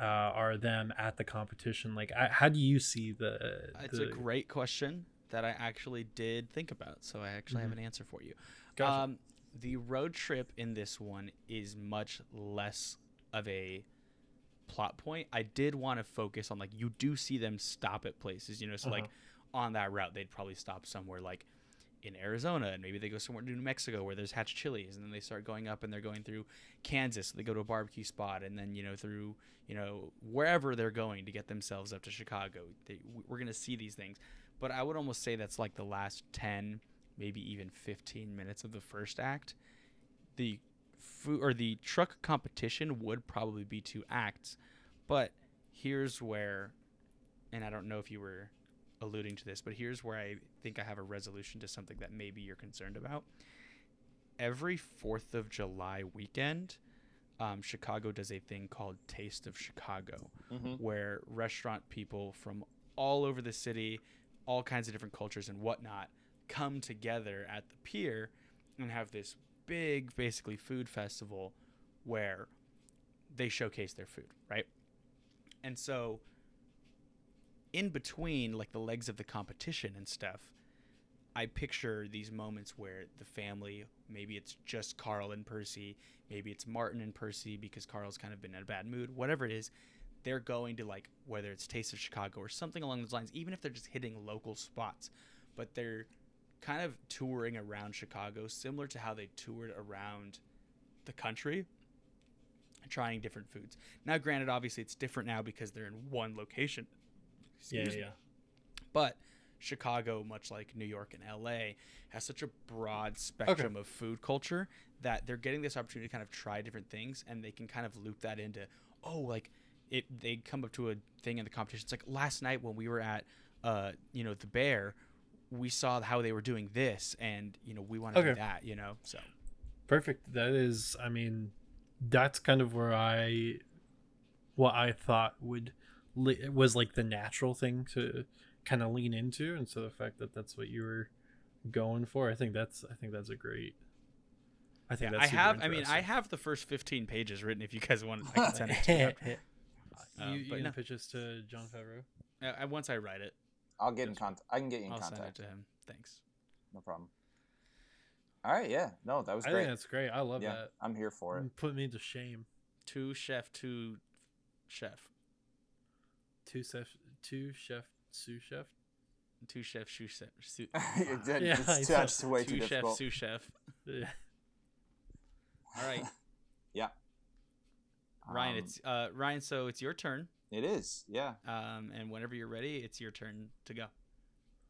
uh, are them at the competition like I, how do you see the, It's the a great question that I actually did think about, so I actually have Mhm. an answer for you. Gotcha. Um, the road trip in this one is much less of a plot point. I did want to focus on like you do see them stop at places, you know, so like Uh-huh. on that route they'd probably stop somewhere like in Arizona and maybe they go somewhere to New Mexico where there's Hatch chilies and then they start going up and they're going through Kansas, so they go to a barbecue spot and then you know through you know wherever they're going to get themselves up to Chicago. They, we're gonna see these things, but I would almost say that's like the last ten, maybe even fifteen minutes of the first act. The food or the truck competition would probably be two acts, but here's where, and I don't know if you were alluding to this, but here's where I think I have a resolution to something that maybe you're concerned about. Every Fourth of July weekend, um, Chicago does a thing called Taste of Chicago, Mm-hmm. where restaurant people from all over the city, all kinds of different cultures and whatnot, come together at the pier and have this big, basically, food festival where they showcase their food, right? And so, in between, like the legs of the competition and stuff, I picture these moments where the family, maybe it's just Carl and Percy, maybe it's Martin and Percy because Carl's kind of been in a bad mood, whatever it is, they're going to like whether it's Taste of Chicago or something along those lines, even if they're just hitting local spots, but they're kind of touring around Chicago, similar to how they toured around the country, trying different foods. Now, granted, obviously it's different now because they're in one location. yeah Excuse yeah, yeah. But Chicago, much like New York and LA, has such a broad spectrum of food culture that they're getting this opportunity to kind of try different things and they can kind of loop that into, oh, like it they come up to a thing in the competition. It's like last night when we were at uh, you know, the bear, we saw how they were doing this and, you know, we want to do that, you know. So perfect that is i mean that's kind of where i what i thought would was like the natural thing to kind of lean into and so the fact that that's what you were going for i think that's i think that's a great i think yeah, that's I have I mean, I have the first 15 pages written if you guys want I can send it to you. Um, you, you no. pitch this to Jon Favreau? Uh, once I write it, I'll get in That's contact. I can get you in I'll send it contact. to him. Thanks. No problem. All right. Yeah. No, that was I great. think that's great. I love yeah, that. I'm here for it. Put me to shame. Two chef, two chef, Two chef, two chef, sous chef. two chef, sous chef, sous, It did- Yeah, it's, too- know. it's way too two chef, difficult. sous chef. Yeah. All right, yeah. Ryan. Um, It's uh Ryan. So it's your turn. It is. Yeah. Um, and whenever you're ready, it's your turn to go.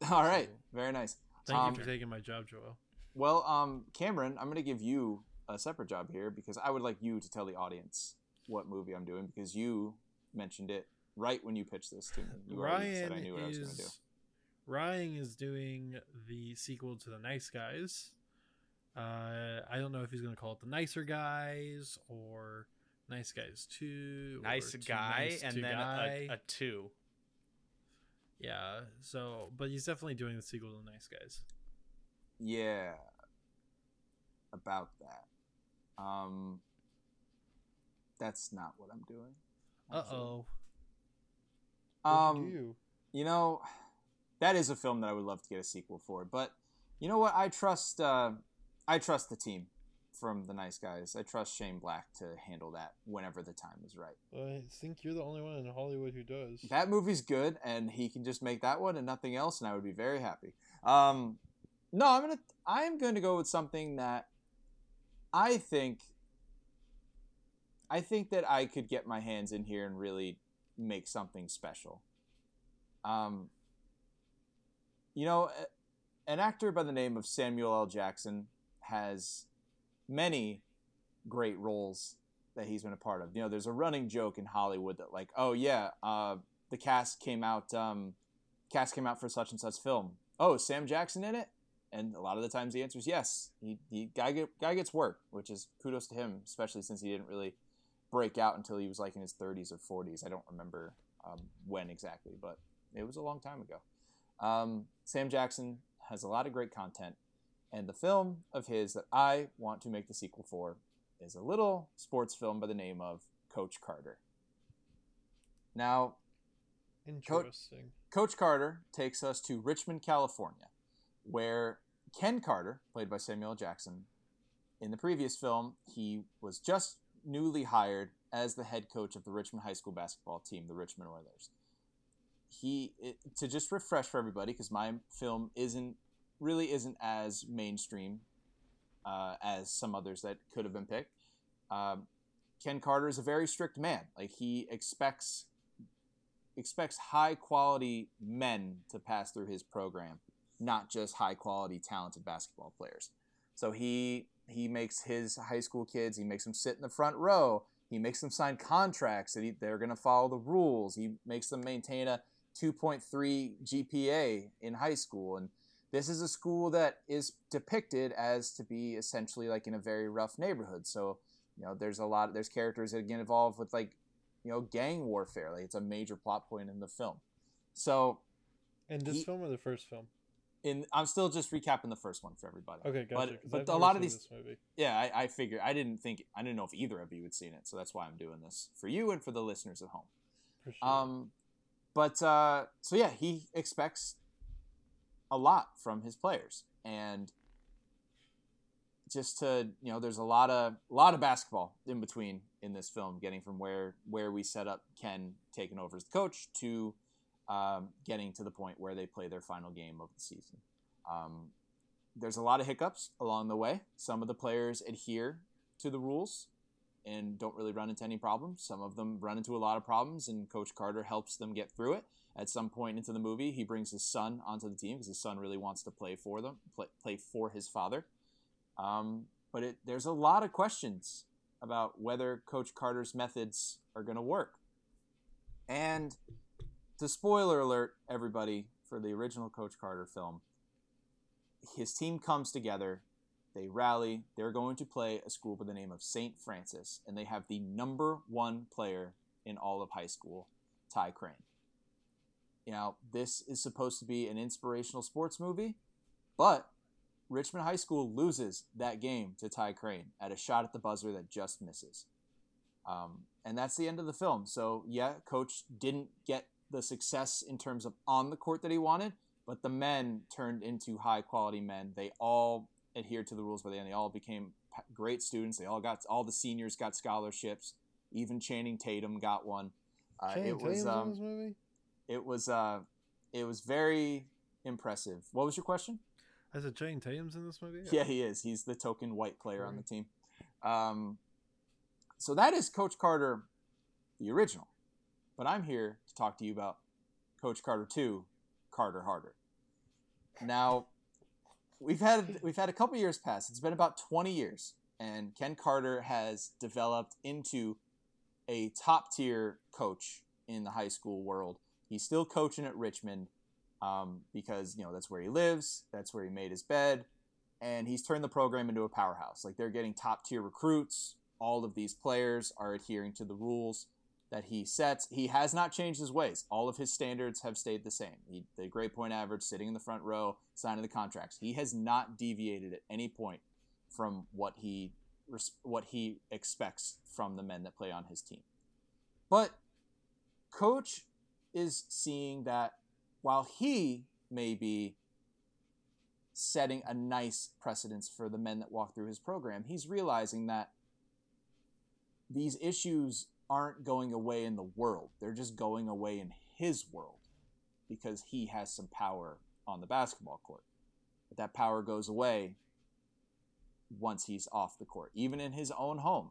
All right. So- Very nice. Thank Um, you for taking my job, Joel. Well, um, Cameron, I'm gonna give you a separate job here because I would like you to tell the audience what movie I'm doing because you mentioned it right when you pitched this to me. You already said I Ryan knew what I was gonna do. is Ryan is doing the sequel to the Nice Guys. Uh, I don't know if he's gonna call it the Nicer Guys or Nice Guys Two. Nice Too guy, Nice and then Guy. a, a two. yeah. So, but he's definitely doing the sequel to Nice Guys. Yeah. About that. Um. That's not what I'm doing. Uh oh. Um. You know, that is a film that I would love to get a sequel for. But you know what? I trust. Uh, I trust the team from the Nice Guys. I trust Shane Black to handle that whenever the time is right. I think you're the only one in Hollywood who does. That movie's good, and he can just make that one and nothing else, and I would be very happy. Um, no, I'm gonna. I'm going to go with something that I think I think that I could get my hands in here and really make something special. Um, you know, an actor by the name of Samuel L. Jackson has many great roles that he's been a part of. You know, there's a running joke in Hollywood that like, oh yeah, uh, the cast came out, um, cast came out for such and such film. Oh, Sam Jackson in it? And a lot of the times the answer is yes. He, he guy get, guy gets work, which is kudos to him, especially since he didn't really break out until he was like in his 30s or 40s. I don't remember um, when exactly, but it was a long time ago. Um, Sam Jackson has a lot of great content, and the film of his that I want to make the sequel for is a little sports film by the name of Coach Carter. Now, Interesting. Coach Carter takes us to Richmond, California, where Ken Carter, played by Samuel Jackson, in the previous film, he was just newly hired as the head coach of the Richmond High School basketball team, the Richmond Oilers. He it, to just refresh for everybody because my film isn't really isn't as mainstream uh, as some others that could have been picked. Um, Ken Carter is a very strict man. Like he expects expects high quality men to pass through his program, not just high quality talented basketball players. So he he makes his high school kids, he makes them sit in the front row. He makes them sign contracts that he, they're going to follow the rules. He makes them maintain a 2.3 GPA in high school. And this is a school that is depicted as to be essentially like in a very rough neighborhood. So, you know, there's a lot, there's characters that get involved with like, you know, gang warfare. Like it's a major plot point in the film. So, And this he- film or the first film? in I'm still just recapping the first one for everybody. Okay, gotcha. But- but a lot of these-. Yeah, I, I figured I didn't think I didn't know if either of you had seen it, so that's why I'm doing this for you and for the listeners at home. For sure. Um, but uh, so yeah, he expects a lot from his players, and just to you know, there's a lot of a lot of basketball in between in this film, getting from where where we set up Ken taking over as the coach to um, getting to the point where they play their final game of the season. Um, there's a lot of hiccups along the way. Some of the players adhere to the rules and don't really run into any problems. Some of them run into a lot of problems, and Coach Carter helps them get through it. At some point into the movie, he brings his son onto the team because his son really wants to play for them, play, play for his father. Um, but it, there's a lot of questions about whether Coach Carter's methods are going to work. And to spoiler alert, everybody, for the original Coach Carter film, his team comes together they rally. They're going to play a school by the name of St. Francis, and they have the number one player in all of high school, Ty Crane. Now, this is supposed to be an inspirational sports movie, but Richmond High School loses that game to Ty Crane at a shot at the buzzer that just misses. Um, and that's the end of the film. So, yeah, coach didn't get the success in terms of on the court that he wanted, but the men turned into high quality men. They all adhered to the rules by the end. They all became great students. They all got all the seniors got scholarships. Even Channing Tatum got one. Uh, Channing it was Tatum's in um, this movie? it was uh, it was very impressive. What was your question? I said Channing Tatum's in this movie? Yeah, he is. He's the token white player on the team. Um, so that is Coach Carter, the original. But I'm here to talk to you about Coach Carter 2, Carter Harder. Now, we've had we've had a couple years pass. It's been about 20 years, and Ken Carter has developed into a top tier coach in the high school world. He's still coaching at Richmond um, because you know that's where he lives, that's where he made his bed, and he's turned the program into a powerhouse. Like they're getting top tier recruits. All of these players are adhering to the rules that he sets. He has not changed his ways. All of his standards have stayed the same. He, the grade point average, sitting in the front row, signing the contracts. He has not deviated at any point from what he what he expects from the men that play on his team. But coach is seeing that while he may be setting a nice precedence for the men that walk through his program, he's realizing that these issues aren't going away in the world. They're just going away in his world because he has some power on the basketball court. But that power goes away once he's off the court, even in his own home.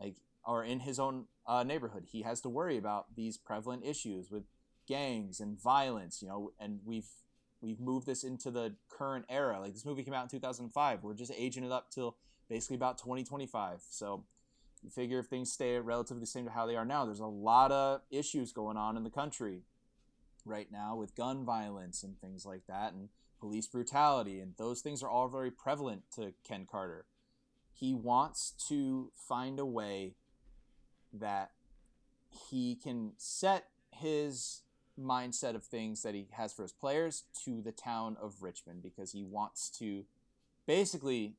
Like or in his own uh, neighborhood, he has to worry about these prevalent issues with gangs and violence. You know, and we've we've moved this into the current era. Like this movie came out in 2005. We're just aging it up till basically about 2025. So figure if things stay relatively the same to how they are now, there's a lot of issues going on in the country right now with gun violence and things like that and police brutality and those things are all very prevalent to Ken Carter. He wants to find a way that he can set his mindset of things that he has for his players to the town of Richmond because he wants to basically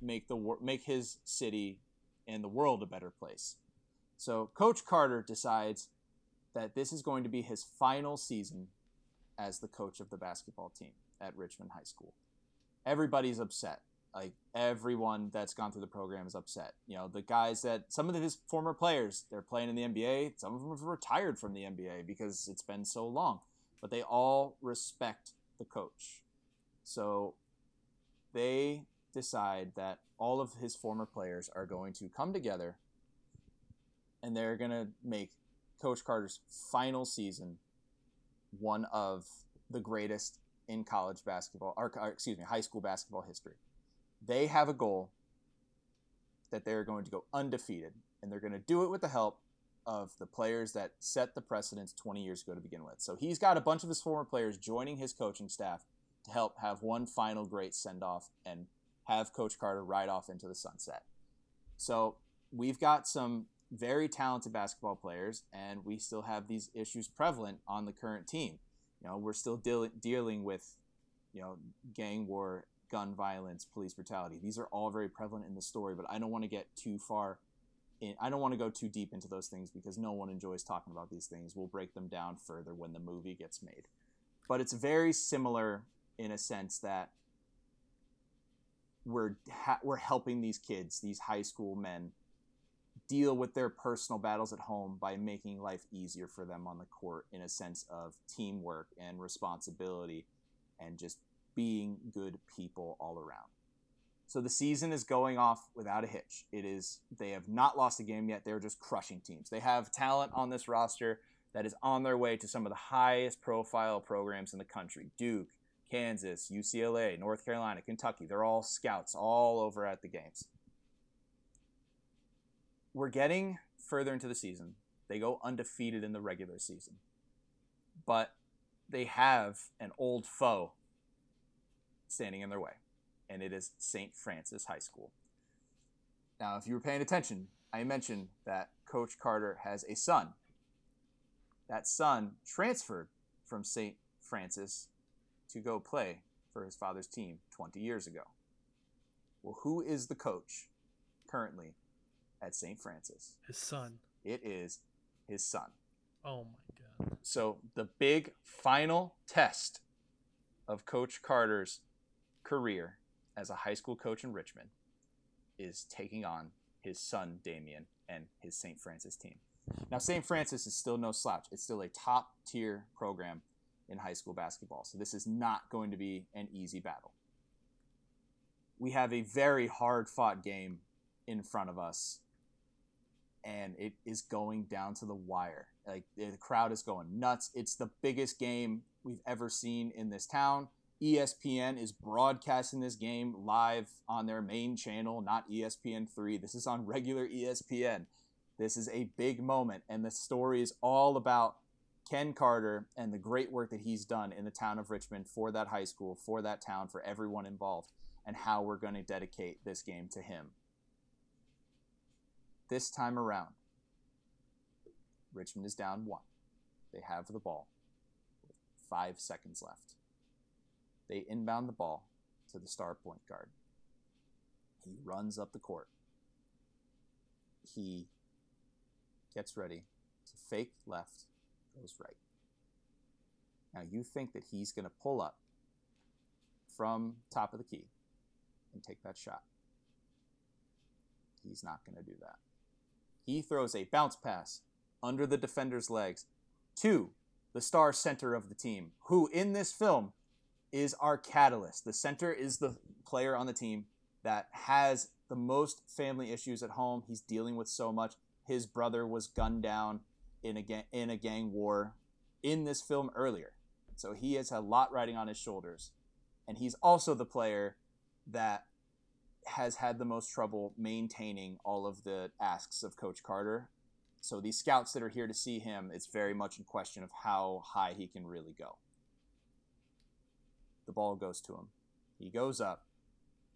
make the make his city and the world a better place. So Coach Carter decides that this is going to be his final season as the coach of the basketball team at Richmond High School. Everybody's upset. Like everyone that's gone through the program is upset. You know, the guys that some of his former players, they're playing in the NBA. Some of them have retired from the NBA because it's been so long. But they all respect the coach. So they decide that all of his former players are going to come together and they're going to make Coach Carter's final season one of the greatest in college basketball, or, or excuse me, high school basketball history. They have a goal that they're going to go undefeated, and they're going to do it with the help of the players that set the precedence 20 years ago to begin with. So he's got a bunch of his former players joining his coaching staff to help have one final great send off and have Coach Carter ride off into the sunset. So we've got some very talented basketball players, and we still have these issues prevalent on the current team. You know, we're still deal- dealing with, you know, gang war, gun violence, police brutality. These are all very prevalent in the story, but I don't want to get too far in. I don't want to go too deep into those things because no one enjoys talking about these things. We'll break them down further when the movie gets made. But it's very similar in a sense that we're ha- we're helping these kids, these high school men, deal with their personal battles at home by making life easier for them on the court in a sense of teamwork and responsibility and just being good people all around. So the season is going off without a hitch. It is they have not lost a game yet. They're just crushing teams. They have talent on this roster that is on their way to some of the highest profile programs in the country. Duke, Kansas, UCLA, North Carolina, Kentucky. They're all scouts all over at the games. We're getting further into the season. They go undefeated in the regular season. But they have an old foe standing in their way, and it is St. Francis High School. Now, if you were paying attention, I mentioned that Coach Carter has a son. That son transferred from St. Francis to go play for his father's team 20 years ago. Well, who is the coach currently at St. Francis? His son. It is his son. Oh my god. So the big final test of Coach Carter's career as a high school coach in Richmond is taking on his son Damien and his St. Francis team. Now St. Francis is still no slouch. It's still a top tier program in high school basketball. So this is not going to be an easy battle. We have a very hard fought game in front of us and it is going down to the wire. Like the crowd is going nuts. It's the biggest game we've ever seen in this town. ESPN is broadcasting this game live on their main channel, not E ESPN3. This is on regular ESPN. This is a big moment, and the story is all about Ken Carter and the great work that he's done in the town of Richmond for that high school, for that town, for everyone involved, and how we're going to dedicate this game to him. This time around, Richmond is down one. They have the ball five seconds left. They inbound the ball to the star point guard. He runs up the court. He gets ready to fake left, goes right. Now you think that he's going to pull up from top of the key and take that shot. He's not going to do that. He throws a bounce pass under the defender's legs to the star center of the team, who in this film is our catalyst. The center is the player on the team that has the most family issues at home. He's dealing with so much. His brother was gunned down in a gang, in a gang war in this film earlier. So he has a lot riding on his shoulders. And he's also the player that has had the most trouble maintaining all of the asks of Coach Carter. So these scouts that are here to see him, it's very much in question of how high he can really go. The ball goes to him. He goes up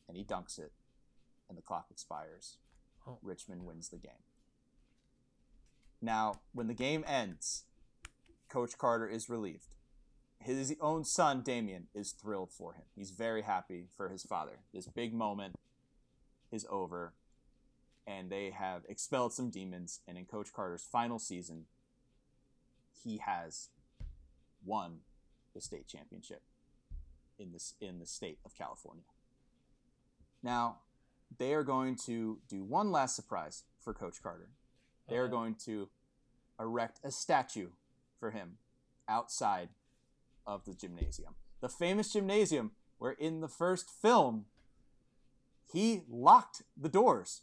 and he dunks it, and the clock expires. Oh. Richmond wins the game. Now, when the game ends, Coach Carter is relieved. His own son, Damien, is thrilled for him. He's very happy for his father. This big moment is over, and they have expelled some demons. And in Coach Carter's final season, he has won the state championship in this in the state of California. Now, they are going to do one last surprise for Coach Carter. They are uh-huh. going to erect a statue for him outside of the gymnasium. The famous gymnasium where in the first film he locked the doors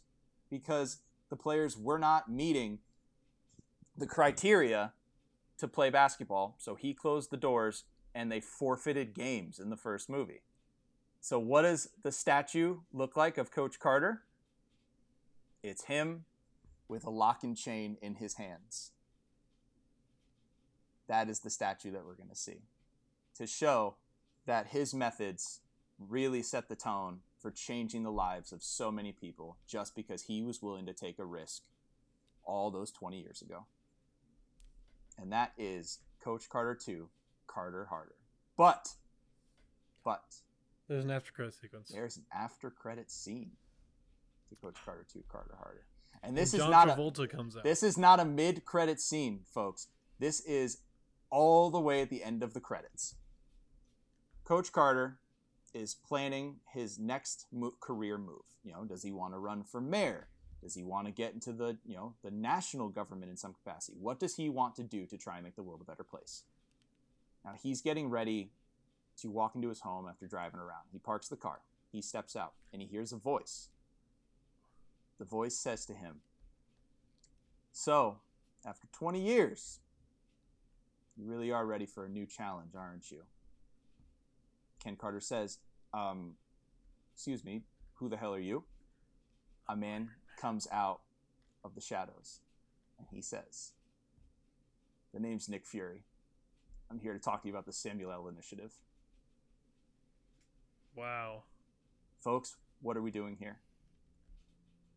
because the players were not meeting the criteria to play basketball. So he closed the doors and they forfeited games in the first movie. So, what does the statue look like of Coach Carter? It's him with a lock and chain in his hands. That is the statue that we're going to see to show that his methods really set the tone for changing the lives of so many people just because he was willing to take a risk all those 20 years ago. And that is Coach Carter 2, Carter Harder. But, but, There's an after credit sequence. there's an after credit scene to Coach Carter 2, Carter Harder. And this And is not a, comes out. this is not a mid credit scene, folks. This is all the way at the end of the credits. Coach Carter is planning his next mo- career move. You know, does he want to run for mayor? Does he want to get into the, you know, the national government in some capacity? What does he want to do to try and make the world a better place? Now he's getting ready to walk into his home after driving around. He parks the car. He steps out and he hears a voice. The voice says to him, so, after 20 years, you really are ready for a new challenge, aren't you? Ken Carter says, um, Excuse me, who the hell are you? A man comes out of the shadows and he says, The name's Nick Fury. I'm here to talk to you about the Samuel L. Initiative. wow. Folks, what are we doing here?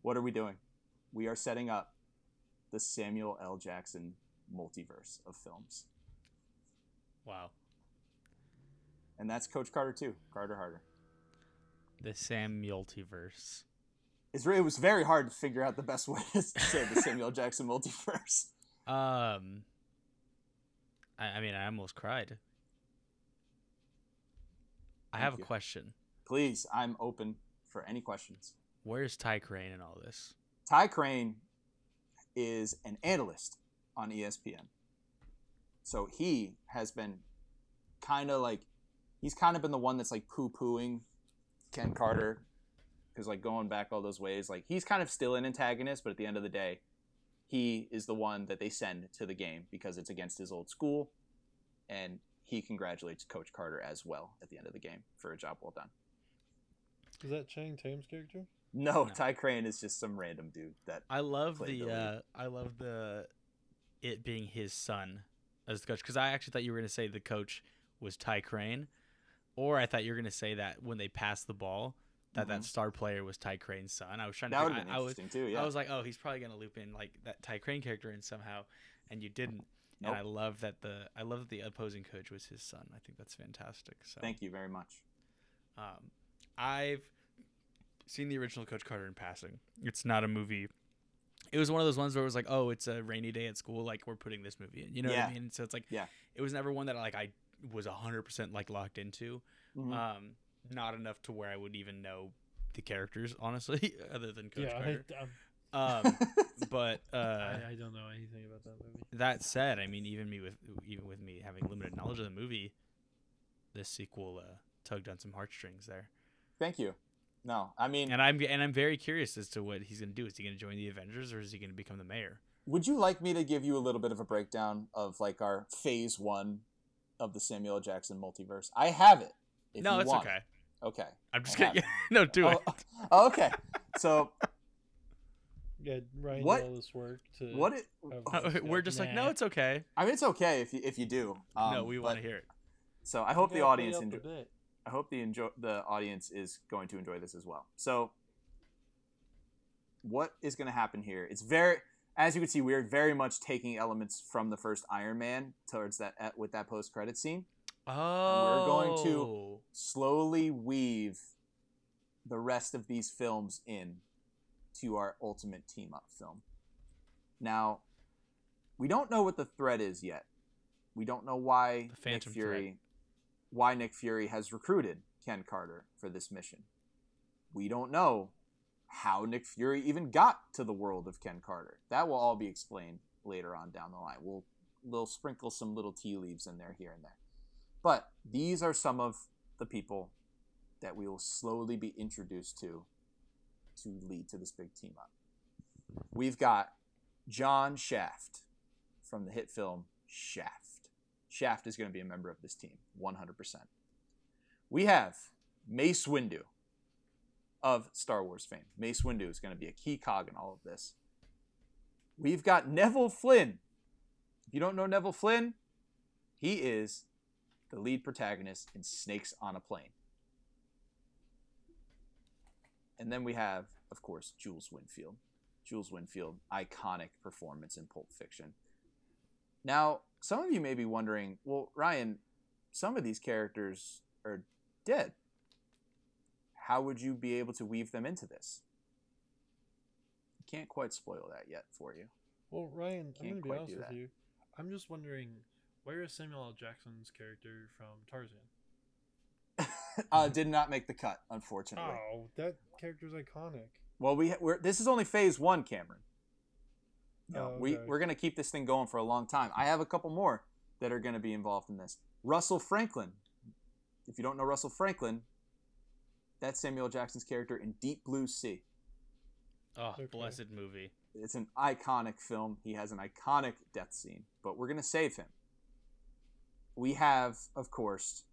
What are we doing? We are setting up the Samuel L. Jackson multiverse of films. Wow. And that's Coach Carter too, Carter Harder. The Sam Multiverse. It's re- it was very hard to figure out the best way to say the Samuel Jackson multiverse. Um, I, I mean, I almost cried. I Thank have a question. Please, I'm open for any questions. Where's Ty Crane in all this? Ty Crane is an analyst on ESPN. So he has been kind of like, he's kind of been the one that's like poo pooing Ken Carter. Because, like, going back all those ways, like, he's kind of still an antagonist, but at the end of the day, he is the one that they send to the game because it's against his old school. And he congratulates Coach Carter as well at the end of the game for a job well done. Is that Channing Tatum's character? No, No. Ty Crane is just some random dude that I love the, the uh, I love the it being his son as the coach because I actually thought you were gonna say the coach was Ty Crane, or I thought you were gonna say that when they passed the ball that that Mhm. star player was Ty Crane's son. I was trying to. that would I, I was too. Yeah, I was like, oh, he's probably gonna loop in like that Ty Crane character in somehow, and you didn't. Nope. And I love that the I love that the opposing coach was his son. I think that's fantastic. So Thank you very much. um, I've seen the original Coach Carter in passing. It's not a movie. It was one of those ones where it was like, oh, it's a rainy day at school. Like we're putting this movie in. You know what I mean? So it's like, Yeah. it was never one that like I was hundred percent like locked into. Mhm. Um, not enough to where I would even know the characters, honestly, other than Coach yeah, Carter. I, Um, but uh, I, I don't know anything about that movie. that said, I mean, even me with even with me having limited knowledge of the movie, this sequel uh, tugged on some heartstrings there. Thank you. No, I mean, And I'm and I'm very curious as to what he's gonna do. Is he gonna join the Avengers or is he gonna become the mayor? would you like me to give you a little bit of a breakdown of like our phase one of the Samuel Jackson multiverse? I have it. if no, you it's want. okay. Okay. I'm just I have kidding. no, do it. Oh, oh, okay. So Yeah, Ryan What- did all this work to. what? It, have- We're just like, no, it's okay. I mean, it's okay if you if you do. Um, no, we want to hear it. So I hope the audience out the enjoy. bit. I hope the enjoy the audience is going to enjoy this as well. So, what is going to happen here? It's very, as you can see, we're very much taking elements from the first Iron Man towards that at, with that post credit scene. Oh, and we're going to- oh. Slowly weave the rest of these films in to our ultimate team up film. Now, we don't know what the threat is yet. We don't know why The Nick Fury why Nick Fury has recruited Ken Carter for this mission. We don't know how Nick Fury even got to the world of Ken Carter. That will all be explained later on down the line. We'll we'll sprinkle some little tea leaves in there here and there. But these are some of the people that we will slowly be introduced to to lead to this big team up. We've got John Shaft from the hit film Shaft. Shaft is going to be a member of this team, 100%. We have Mace Windu of Star Wars fame. Mace Windu is going to be a key cog in all of this. We've got Neville Flynn. If you don't know Neville Flynn, he is the lead protagonist in Snakes on a Plane. And then we have, of course, Jules Winfield. Jules Winfield, iconic performance in Pulp Fiction. Now, some of you may be wondering, well, Ryan, some of these characters are dead. How would you be able to weave them into this? Can't quite spoil that yet for you. Well, Ryan, Can't I'm gonna be honest with you. I'm just wondering, where is Samuel L. Jackson's character from Tarzan? uh, did not make the cut, unfortunately. Oh, that character's iconic. Well, we we're, this is only phase one, Cameron. You know, Oh, we okay. we're gonna keep this thing going for a long time. I have a couple more that are gonna be involved in this. Russell Franklin. If you don't know Russell Franklin, that's Samuel Jackson's character in Deep Blue Sea. Oh, Okay. blessed movie. It's an iconic film. He has an iconic death scene, but we're gonna save him. We have, of course,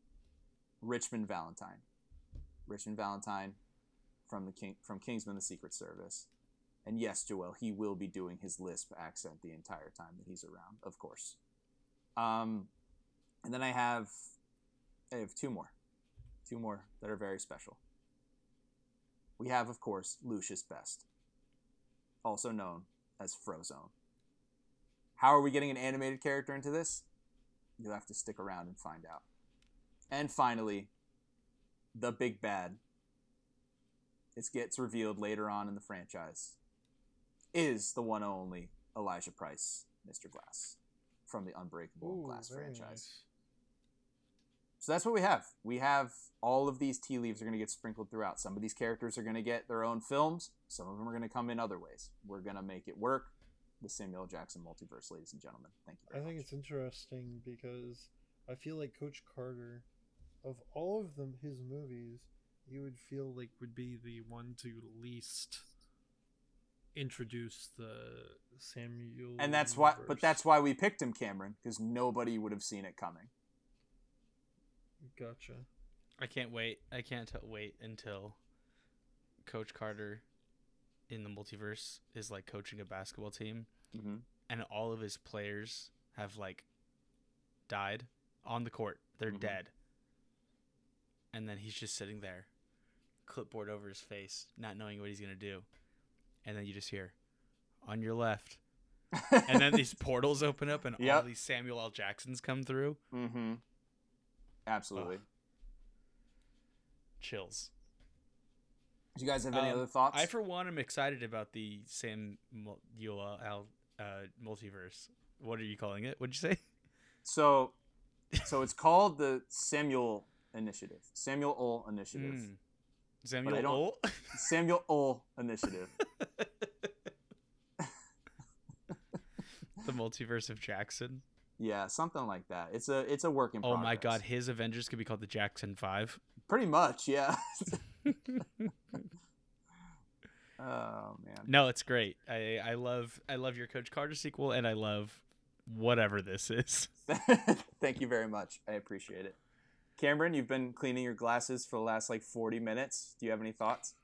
Richmond Valentine. Richmond Valentine from the King from Kingsman: The Secret Service. And yes, Joel, he will be doing his lisp accent the entire time that he's around, of course. Um, and then I have, I have two more, two more that are very special. We have, of course, Lucius Best, also known as Frozone. How are we getting an animated character into this? You'll have to stick around and find out. And finally, the big bad. It gets revealed later on in the franchise. Is the one and only Elijah Price, Mr. Glass, from the Unbreakable Ooh, Glass franchise. nice. So that's what we have. We have all of these tea leaves are going to get sprinkled throughout. Some of these characters are going to get their own films. Some of them are going to come in other ways. We're going to make it work. The Samuel Jackson multiverse, ladies and gentlemen. Thank you I very think much. it's interesting because I feel like Coach Carter, of all of them, his movies, you would feel like would be the one to least introduce the Samuel. and that's why, but that's why we picked him, Cameron, because nobody would have seen it coming. gotcha. I can't wait. I can't t- wait until Coach Carter in the multiverse is like coaching a basketball team Mm-hmm. and all of his players have like died on the court. They're Mhm. dead. And then he's just sitting there, clipboard over his face, not knowing what he's going to do. And then you just hear on your left. And then these portals open up and all these Samuel L. Jacksons come through. mm-hmm. Absolutely. Chills. Do you guys have any Um, other thoughts? I, for one, am excited about the Samuel L. Uh, multiverse. What are you calling it? What'd you say? so, so it's called the Samuel Initiative. Samuel Ol Initiative. Mm. Samuel I? Samuel Ol Initiative. the multiverse of Jackson. Yeah, something like that. It's a it's a work in Oh progress. my god, his Avengers could be called the Jackson Five. Pretty much, yeah. Oh man. No, it's great. I I love I love your Coach Carter sequel, and I love whatever this is. Thank you very much. I appreciate it. Cameron, you've been cleaning your glasses for the last like 40 minutes. Do you have any thoughts?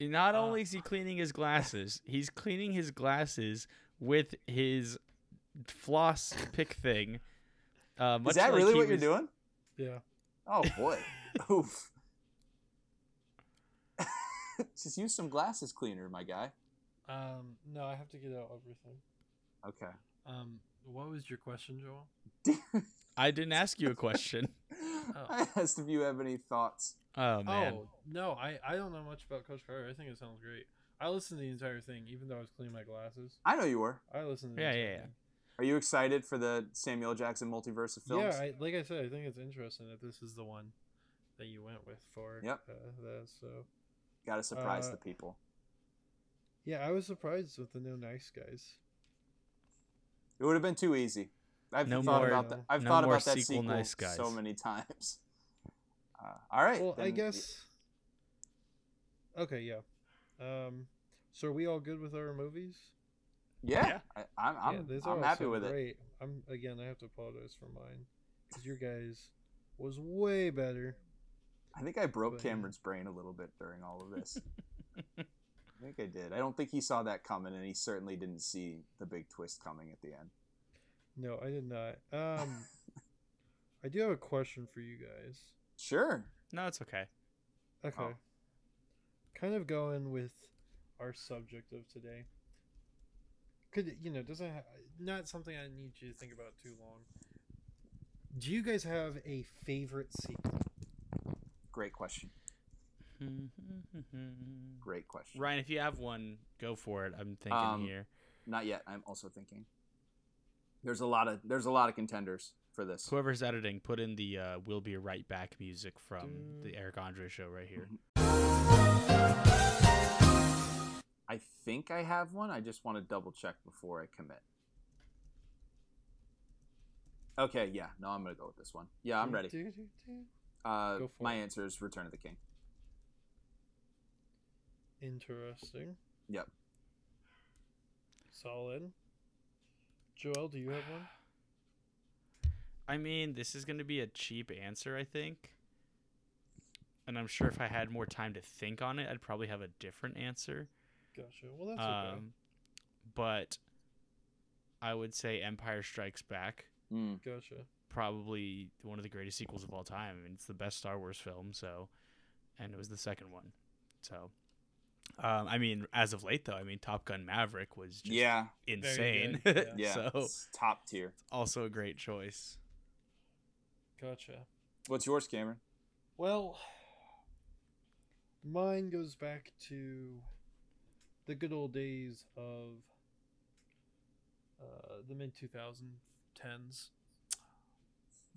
Not Uh, only is he cleaning his glasses, he's cleaning his glasses with his floss pick thing. Uh, much Is that like really he what you're doing? Yeah. Oh boy. Oof. Just use some glasses cleaner, my guy. Um. No, I have to get out everything. Okay. Um. What was your question, Joel? I didn't ask you a question. I asked if you have any thoughts. Oh man. Oh no, I I don't know much about Coach Carter. I think it sounds great. I listened to the entire thing, even though I was cleaning my glasses. I know you were. I listened. To the Yeah, yeah, yeah. thing. Are you excited for the Samuel Jackson multiverse of films? Yeah, I, like I said, I think it's interesting that this is the one that you went with for. Yep. Uh, that, so Got to surprise Uh, the people. yeah, I was surprised with the no nice guys. It would have been too easy. I've No thought more- about that. I've no thought more about that sequel sequel nice guys. so many times. Uh, all right. Well, I then- guess. Okay, yeah. Um, so are we all good with our movies? Yeah, Yeah. I, I'm. I'm, yeah, I'm happy sound with it. great. I'm again. I have to apologize for mine because your guys was way better. I think I broke But. Cameron's brain a little bit during all of this. I think I did. I don't think he saw that coming, and he certainly didn't see the big twist coming at the end. No, I did not. Um, I do have a question for you guys. Sure. No, it's okay. Okay. Oh. Kind of going with our subject of today. Could you know? Doesn't ha- not something I need you to think about too long. Do you guys have a favorite sequel? Great question. Great question. Ryan, if you have one, go for it. I'm thinking Um, here. Not yet. I'm also thinking. There's a lot of there's a lot of contenders for this. Whoever's editing, put in the uh, "We'll Be Right Back" music from the Eric Andre show right here. I think I have one. I just want to double check before I commit. Okay, yeah. No, I'm gonna go with this one. Yeah, I'm ready. Uh, my it. answer is Return of the King. Interesting. Yep. Solid. Joel, do you have one? I mean, this is going to be a cheap answer, I think. And I'm sure if I had more time to think on it, I'd probably have a different answer. Gotcha. Well, that's okay. Um, but I would say Empire Strikes Back, Mm. Gotcha. probably one of the greatest sequels of all time. I mean, it's the best Star Wars film, so, and it was the second one. So, um, I mean, as of late though, I mean, Top Gun Maverick was just Yeah, insane. good, yeah. so it's top tier. also a great choice. Gotcha. What's yours, Cameron? Well, mine goes back to the good old days of uh, the mid 2010s.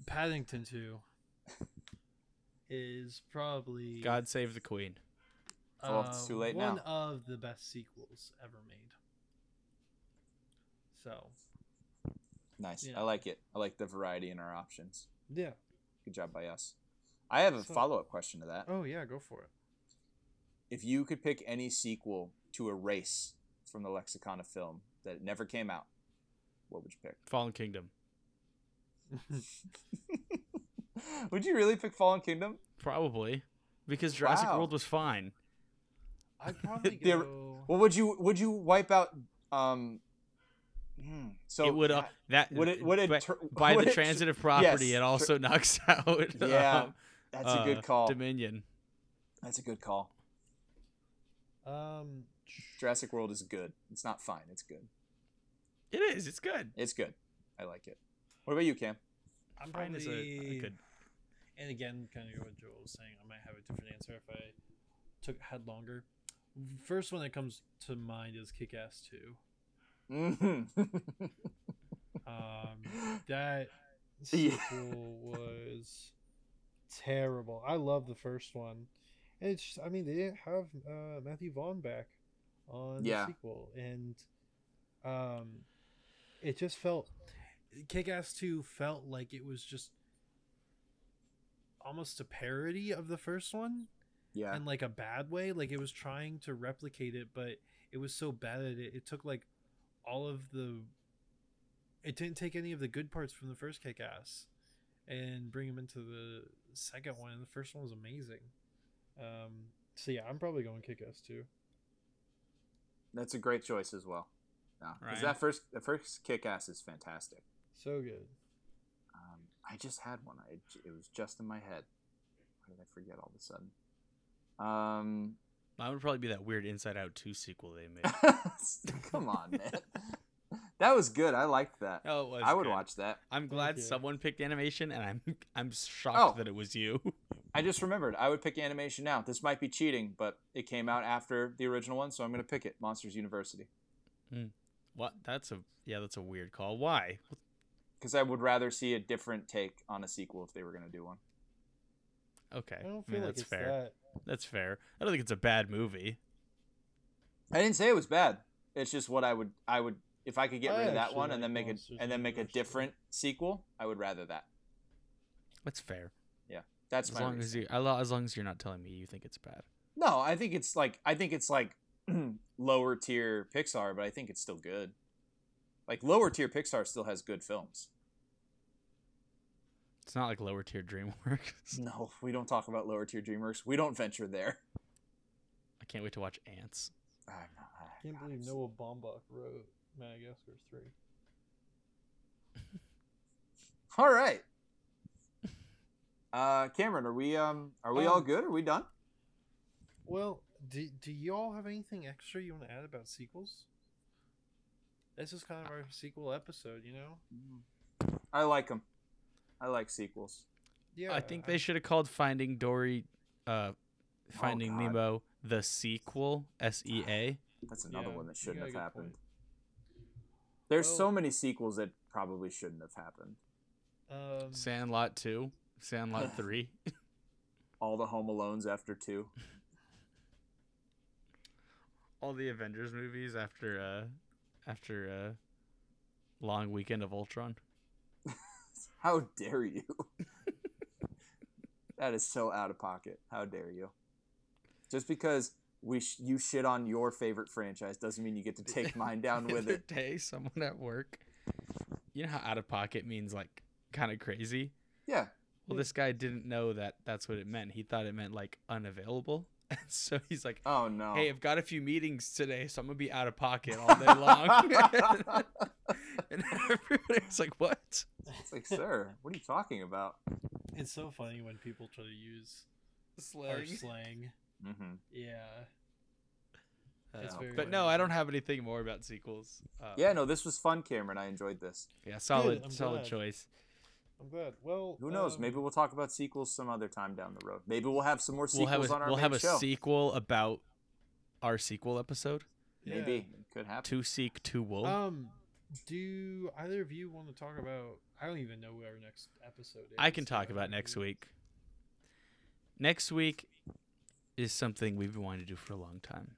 Paddington 2 is probably God save the Queen. Well, it's too late Uh, one now. of the best sequels ever made. So, Nice. Yeah. I like it. I like the variety in our options. yeah. Good job by us. I have a So- follow up question to that. Oh, yeah, go for it. If you could pick any sequel to erase from the lexicon of film that never came out, what would you pick? Fallen Kingdom. would you really pick Fallen Kingdom? Probably. Because Jurassic Wow. World was fine. I'd probably go. Well, would you would you wipe out? Um, hmm, so it would uh, that would it would it by, tur- by would the it- transitive property yes, it also knocks out Yeah, um, That's a uh, good call. Dominion. That's a good call. Um, Jurassic World is good. It's not fine. It's good. It is. It's good. It's good. I like it. What about you, Cam? I'm Fine probably is a, a good. and again, kind of what Joel was saying. I might have a different answer if I took had longer. First one that comes to mind is Kick Ass Two. Mm-hmm. Um, that Yeah. sequel was terrible. I love the first one. And it's just, I mean, they didn't have uh, Matthew Vaughn back on Yeah. the sequel, and um, it just felt Kick Ass Two felt like it was just almost a parody of the first one, Yeah. in like a bad way. Like it was trying to replicate it, but it was so bad at it. It took like all of the. It didn't take any of the good parts from the first Kick Ass, and bring them into the second one. And the first one was amazing. Um. So yeah, I'm probably going Kick Ass too. That's a great choice as well. No, because Ryan? that first the first kick ass is fantastic. So good. Um, I just had one. I, it was just in my head. Why did I forget all of a sudden? Um, That would probably be that weird Inside Out 2 sequel they made. come on, man. That was good. I liked that. Oh, it was I would good. watch that. I'm glad someone picked animation, and I'm I'm shocked Oh. that it was you. I just remembered. I would pick animation now. This might be cheating, but it came out after the original one, so I'm going to pick it. Monsters University. what? That's a yeah. That's a weird call. Why? Because I would rather see a different take on a sequel if they were going to do one. Okay, I don't I feel mean, like that's it's fair. that. That's fair. I don't think it's a bad movie. I didn't say it was bad. It's just what I would I would if I could get I rid of that actually one and then make a Monsters and then make a different sequel, I would rather that. That's fair. Yeah, that's As my long reason. as you, as long as you're not telling me you think it's bad. No, I think it's like I think it's like lower tier Pixar, but I think it's still good. Like lower tier Pixar still has good films. It's not like lower tier DreamWorks. No, we don't talk about lower tier DreamWorks. We don't venture there. I can't wait to watch Antz. I'm not- I- Can't believe I'm Noah Baumbach wrote Madagascar three. All right. Uh, Cameron, are we um are we all Um, good? Are we done? Well, do do you all have anything extra you want to add about sequels? This is kind of our sequel episode, you know. I like them. I like sequels. Yeah, I think they should have called Finding Dory, uh, Finding God. Nemo the sequel. S E A. That's another Yeah, one that shouldn't have happened. point. There's so many sequels that probably shouldn't have happened. Um, Sandlot two. Sandlot three. All the Home Alones after two. All the Avengers movies after uh, after uh, long weekend of Ultron. How dare you? that is so out of pocket. How dare you? Just because we sh- you shit on your favorite franchise doesn't mean you get to take mine down with it. day, someone at work. You know how out of pocket means like kind of crazy. Yeah. Well, this guy didn't know that that's what it meant. He thought it meant like unavailable. And so he's like, Oh no. "Hey, I've got a few meetings today, so I'm gonna be out of pocket all day long." and everybody's like, "What?" It's like, sir, what are you talking about? it's so funny when people try to use Slang. slang. Mm-hmm. Yeah, Uh, but funny. no, I don't have anything more about sequels. Uh, Yeah, no, this was fun, Cameron. I enjoyed this. yeah, solid, I'm solid glad. choice. I'm glad. Well, Who knows? um, Maybe we'll talk about sequels some other time down the road. Maybe we'll have some more We'll sequels have a, on our show. we'll main have a show. sequel about our sequel episode. yeah. Maybe it could happen. To seek, to wolf. Um, do either of you want to talk about? I don't even know what our next episode is. I can talk about next week. Next week is something we've been wanting to do for a long time.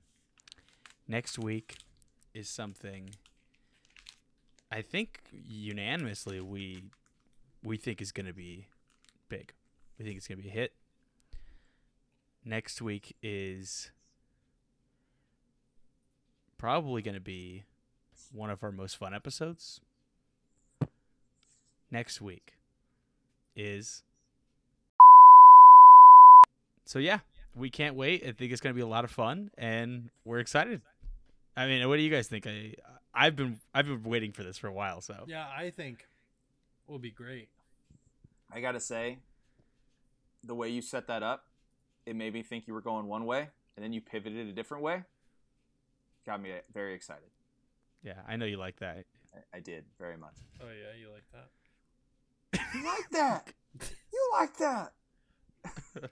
Next week is something I think unanimously we we think is going to be big. We think it's going to be a hit. Next week is probably going to be one of our most fun episodes. Next week is so yeah we can't wait i think it's going to be a lot of fun and we're excited i mean what do you guys think I, i've been i've been waiting for this for a while so Yeah, I think it will be great. I gotta say, the way you set that up, it made me think you were going one way, and then you pivoted a different way. Got me very excited. Yeah i know you like that I, I did very much. Oh yeah, you like that? You like that? You like that?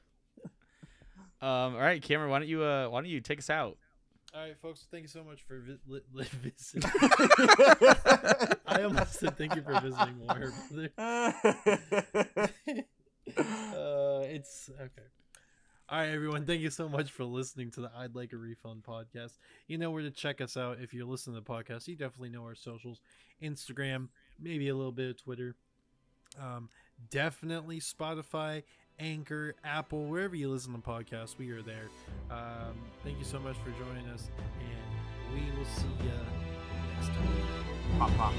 um all right cameron why don't you uh why don't you take us out All right, folks. Thank you so much for vi- li- li- visiting. I almost said thank you for visiting more. uh, it's okay. All right, everyone. Thank you so much for listening to the I'd Like a Refund podcast. You know where to check us out if you're listening to the podcast. You definitely know our socials Instagram, maybe a little bit of Twitter. Um, definitely Spotify Anchor, Apple, wherever you listen to podcasts, we are there. Um, thank you so much for joining us, and we will see you next time. Pop, pop.